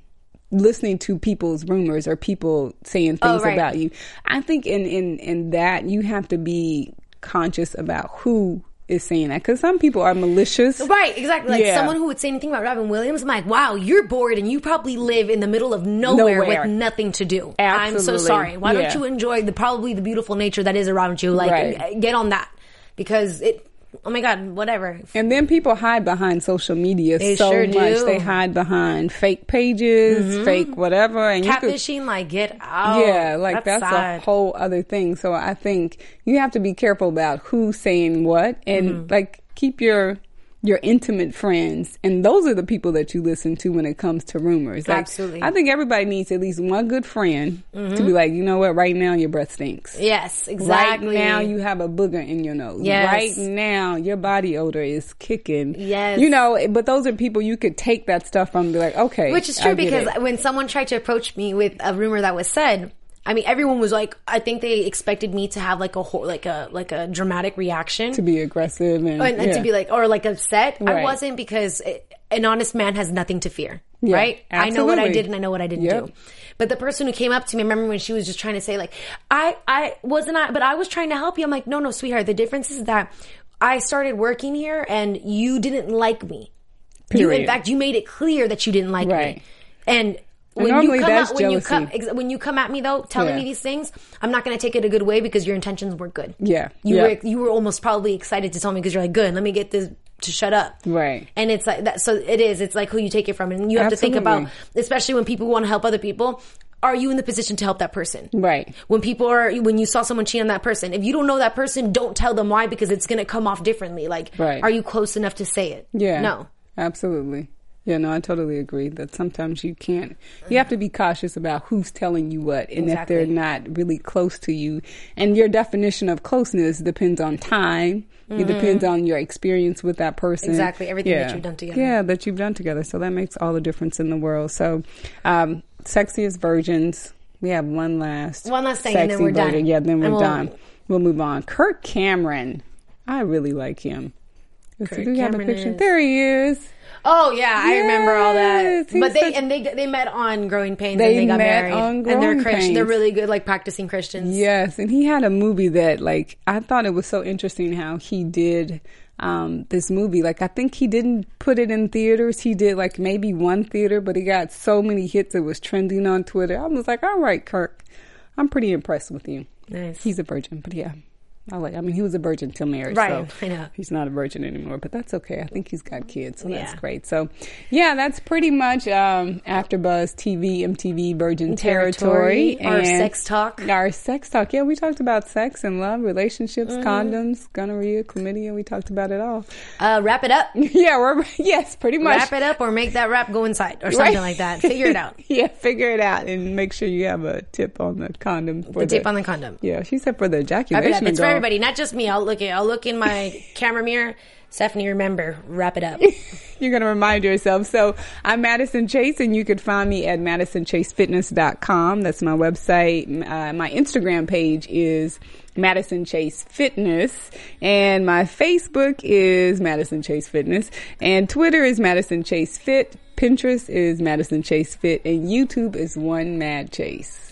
[SPEAKER 2] listening to people's rumors or people saying oh, things
[SPEAKER 1] Oh, right.
[SPEAKER 2] about you. I think in, in, in that you have to be conscious about who is saying that because some people are malicious.
[SPEAKER 1] Right, exactly. Like
[SPEAKER 2] Yeah.
[SPEAKER 1] someone who would say anything about Robin Williams, I'm like, wow, you're bored and you probably live in the middle of nowhere,
[SPEAKER 2] Nowhere.
[SPEAKER 1] with nothing to do. I'm so sorry. Why
[SPEAKER 2] Yeah.
[SPEAKER 1] don't you enjoy the probably the beautiful nature that is around you? Like,
[SPEAKER 2] Right.
[SPEAKER 1] get on that because it. Oh my god, whatever.
[SPEAKER 2] And then people hide behind social media
[SPEAKER 1] They
[SPEAKER 2] so
[SPEAKER 1] sure
[SPEAKER 2] much.
[SPEAKER 1] Mm-hmm.
[SPEAKER 2] They hide behind fake pages, fake whatever, and could,
[SPEAKER 1] Catfishing, like, get out.
[SPEAKER 2] yeah, like that's,
[SPEAKER 1] sad.
[SPEAKER 2] a whole other thing. So I think you have to be careful about who's saying what, and
[SPEAKER 1] Mm-hmm.
[SPEAKER 2] like keep your your intimate friends, and those are the people that you listen to when it comes to rumors. Like,
[SPEAKER 1] Absolutely. Mm-hmm.
[SPEAKER 2] I think everybody needs at least one good friend to be like, you know what, right now your breath stinks.
[SPEAKER 1] Yes, exactly.
[SPEAKER 2] Right now, you have a booger in your nose.
[SPEAKER 1] Yes.
[SPEAKER 2] Right now, your body odor is kicking.
[SPEAKER 1] Yes.
[SPEAKER 2] You know, but those are people you could take that stuff from and be like, okay.
[SPEAKER 1] Which is true because
[SPEAKER 2] it.
[SPEAKER 1] when someone tried to approach me with a rumor that was said, I mean, everyone was like, I think they expected me to have like a whole, like a like a dramatic reaction
[SPEAKER 2] to be aggressive and,
[SPEAKER 1] and, and
[SPEAKER 2] yeah.
[SPEAKER 1] to be like or like upset. I wasn't because it, an honest man has nothing to fear.
[SPEAKER 2] Yeah,
[SPEAKER 1] right? I know what I did and I know what I didn't
[SPEAKER 2] Yep.
[SPEAKER 1] do. But the person who came up to me, I remember when she was just trying to say like, I, I wasn't I, but I was trying to help you. I'm like, no, no, sweetheart. The difference is that I started working here and you didn't like me. You, in fact, you made it clear that you didn't like
[SPEAKER 2] Right.
[SPEAKER 1] me. And when
[SPEAKER 2] normally
[SPEAKER 1] you come
[SPEAKER 2] that's
[SPEAKER 1] out, when you come, ex- when you come at me though, telling
[SPEAKER 2] Yeah.
[SPEAKER 1] me these things, I'm not going to take it a good way because your intentions were good.
[SPEAKER 2] Yeah.
[SPEAKER 1] You
[SPEAKER 2] Yeah.
[SPEAKER 1] were, you were almost probably excited to tell me because you're like, good, let me get this to shut up.
[SPEAKER 2] Right.
[SPEAKER 1] And it's like that. So it is. It's like who you take it from, and you have to think about, especially when people want to help other people. Are you in the position to help that person?
[SPEAKER 2] Right.
[SPEAKER 1] When people are, when you saw someone cheat on that person, if you don't know that person, don't tell them why because it's going to come off differently. Like,
[SPEAKER 2] Right.
[SPEAKER 1] are you close enough to say it?
[SPEAKER 2] Yeah.
[SPEAKER 1] No.
[SPEAKER 2] Absolutely. Yeah, no, I totally agree that sometimes you can't, you have to be cautious about who's telling you what and
[SPEAKER 1] Exactly.
[SPEAKER 2] if they're not really close to you. And your definition of closeness depends on time. It depends on your experience with that person.
[SPEAKER 1] Mm-hmm. Exactly, everything that you've done together.
[SPEAKER 2] Yeah, that you've done together. So that makes all the difference in the world. So, um, sexiest virgins. We have one last,
[SPEAKER 1] One last thing, and then we're done.
[SPEAKER 2] Yeah, then we're
[SPEAKER 1] we'll-
[SPEAKER 2] done. We'll move on. Kirk Cameron. I really like him.
[SPEAKER 1] Kirk
[SPEAKER 2] do we have a
[SPEAKER 1] Cameron
[SPEAKER 2] picture?
[SPEAKER 1] is-
[SPEAKER 2] There he is.
[SPEAKER 1] Oh yeah, I remember all that. But they
[SPEAKER 2] such-
[SPEAKER 1] and they they met on Growing Pains
[SPEAKER 2] They
[SPEAKER 1] and they got
[SPEAKER 2] met
[SPEAKER 1] married. and they're Christian. They're really good, like practicing Christians.
[SPEAKER 2] Yes, and he had a movie that like I thought it was so interesting how he did um this movie. Like I think he didn't put it in theaters. He did like maybe one theater, but he got so many hits it was trending on Twitter. I was like, "All right, Kirk. I'm pretty impressed with you."
[SPEAKER 1] Nice.
[SPEAKER 2] He's a virgin, but yeah. I like I mean he was a virgin till marriage.
[SPEAKER 1] Right,
[SPEAKER 2] so
[SPEAKER 1] I know.
[SPEAKER 2] He's not a virgin anymore, but that's okay. I think he's got kids, so that's great. So yeah, that's pretty much um AfterBuzz TV, MTV Virgin Territory,
[SPEAKER 1] Territory, our sex talk.
[SPEAKER 2] Our sex talk. Yeah, we talked about sex and love, relationships,
[SPEAKER 1] Mm-hmm.
[SPEAKER 2] condoms, gonorrhea, chlamydia. We talked about it all.
[SPEAKER 1] Uh, wrap it up. <laughs>
[SPEAKER 2] Yeah, we're <laughs> yes, pretty much.
[SPEAKER 1] wrap it up, or make that wrap go inside, or <laughs> something
[SPEAKER 2] Right.
[SPEAKER 1] like that. Figure it out.
[SPEAKER 2] yeah, figure it out, and make sure you have a tip on the condom. For
[SPEAKER 1] The tip on the condom.
[SPEAKER 2] Yeah, she said for the ejaculation.
[SPEAKER 1] It up. It's for
[SPEAKER 2] to go.
[SPEAKER 1] everybody, not just me. I'll look. I'll look in my <laughs> camera mirror. Stephanie, remember, wrap it up. <laughs>
[SPEAKER 2] You're going to remind yourself. So I'm Madison Chase, and you could find me at madisonchasefitness.com. That's my website. Uh, my Instagram page is Madison Chase Fitness, and my Facebook is Madison Chase Fitness, and Twitter is Madison Chase Fit. Pinterest is Madison Chase Fit, and YouTube is One Mad Chase.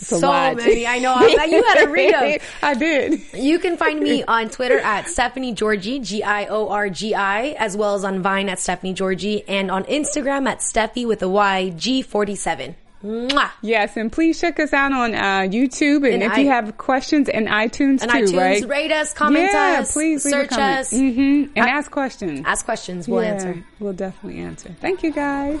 [SPEAKER 2] It's
[SPEAKER 1] So many. I know. I'm like, you had to read 'em. <laughs>
[SPEAKER 2] I did.
[SPEAKER 1] You can find me on Twitter at Stephanie Giorgi, G I O R G I, as well as on Vine at Stephanie Giorgi, and on Instagram at Steffi with a Y G47. Mwah!
[SPEAKER 2] Yes, and please check us out on uh, YouTube, and,
[SPEAKER 1] And
[SPEAKER 2] if
[SPEAKER 1] I-
[SPEAKER 2] you have questions, and iTunes
[SPEAKER 1] And
[SPEAKER 2] too,
[SPEAKER 1] iTunes,
[SPEAKER 2] right?
[SPEAKER 1] rate us, comment
[SPEAKER 2] yeah,
[SPEAKER 1] us,
[SPEAKER 2] please
[SPEAKER 1] search us,
[SPEAKER 2] hmm and
[SPEAKER 1] I-
[SPEAKER 2] ask questions.
[SPEAKER 1] ask questions, we'll
[SPEAKER 2] Yeah,
[SPEAKER 1] answer.
[SPEAKER 2] We'll definitely answer. Thank you, guys.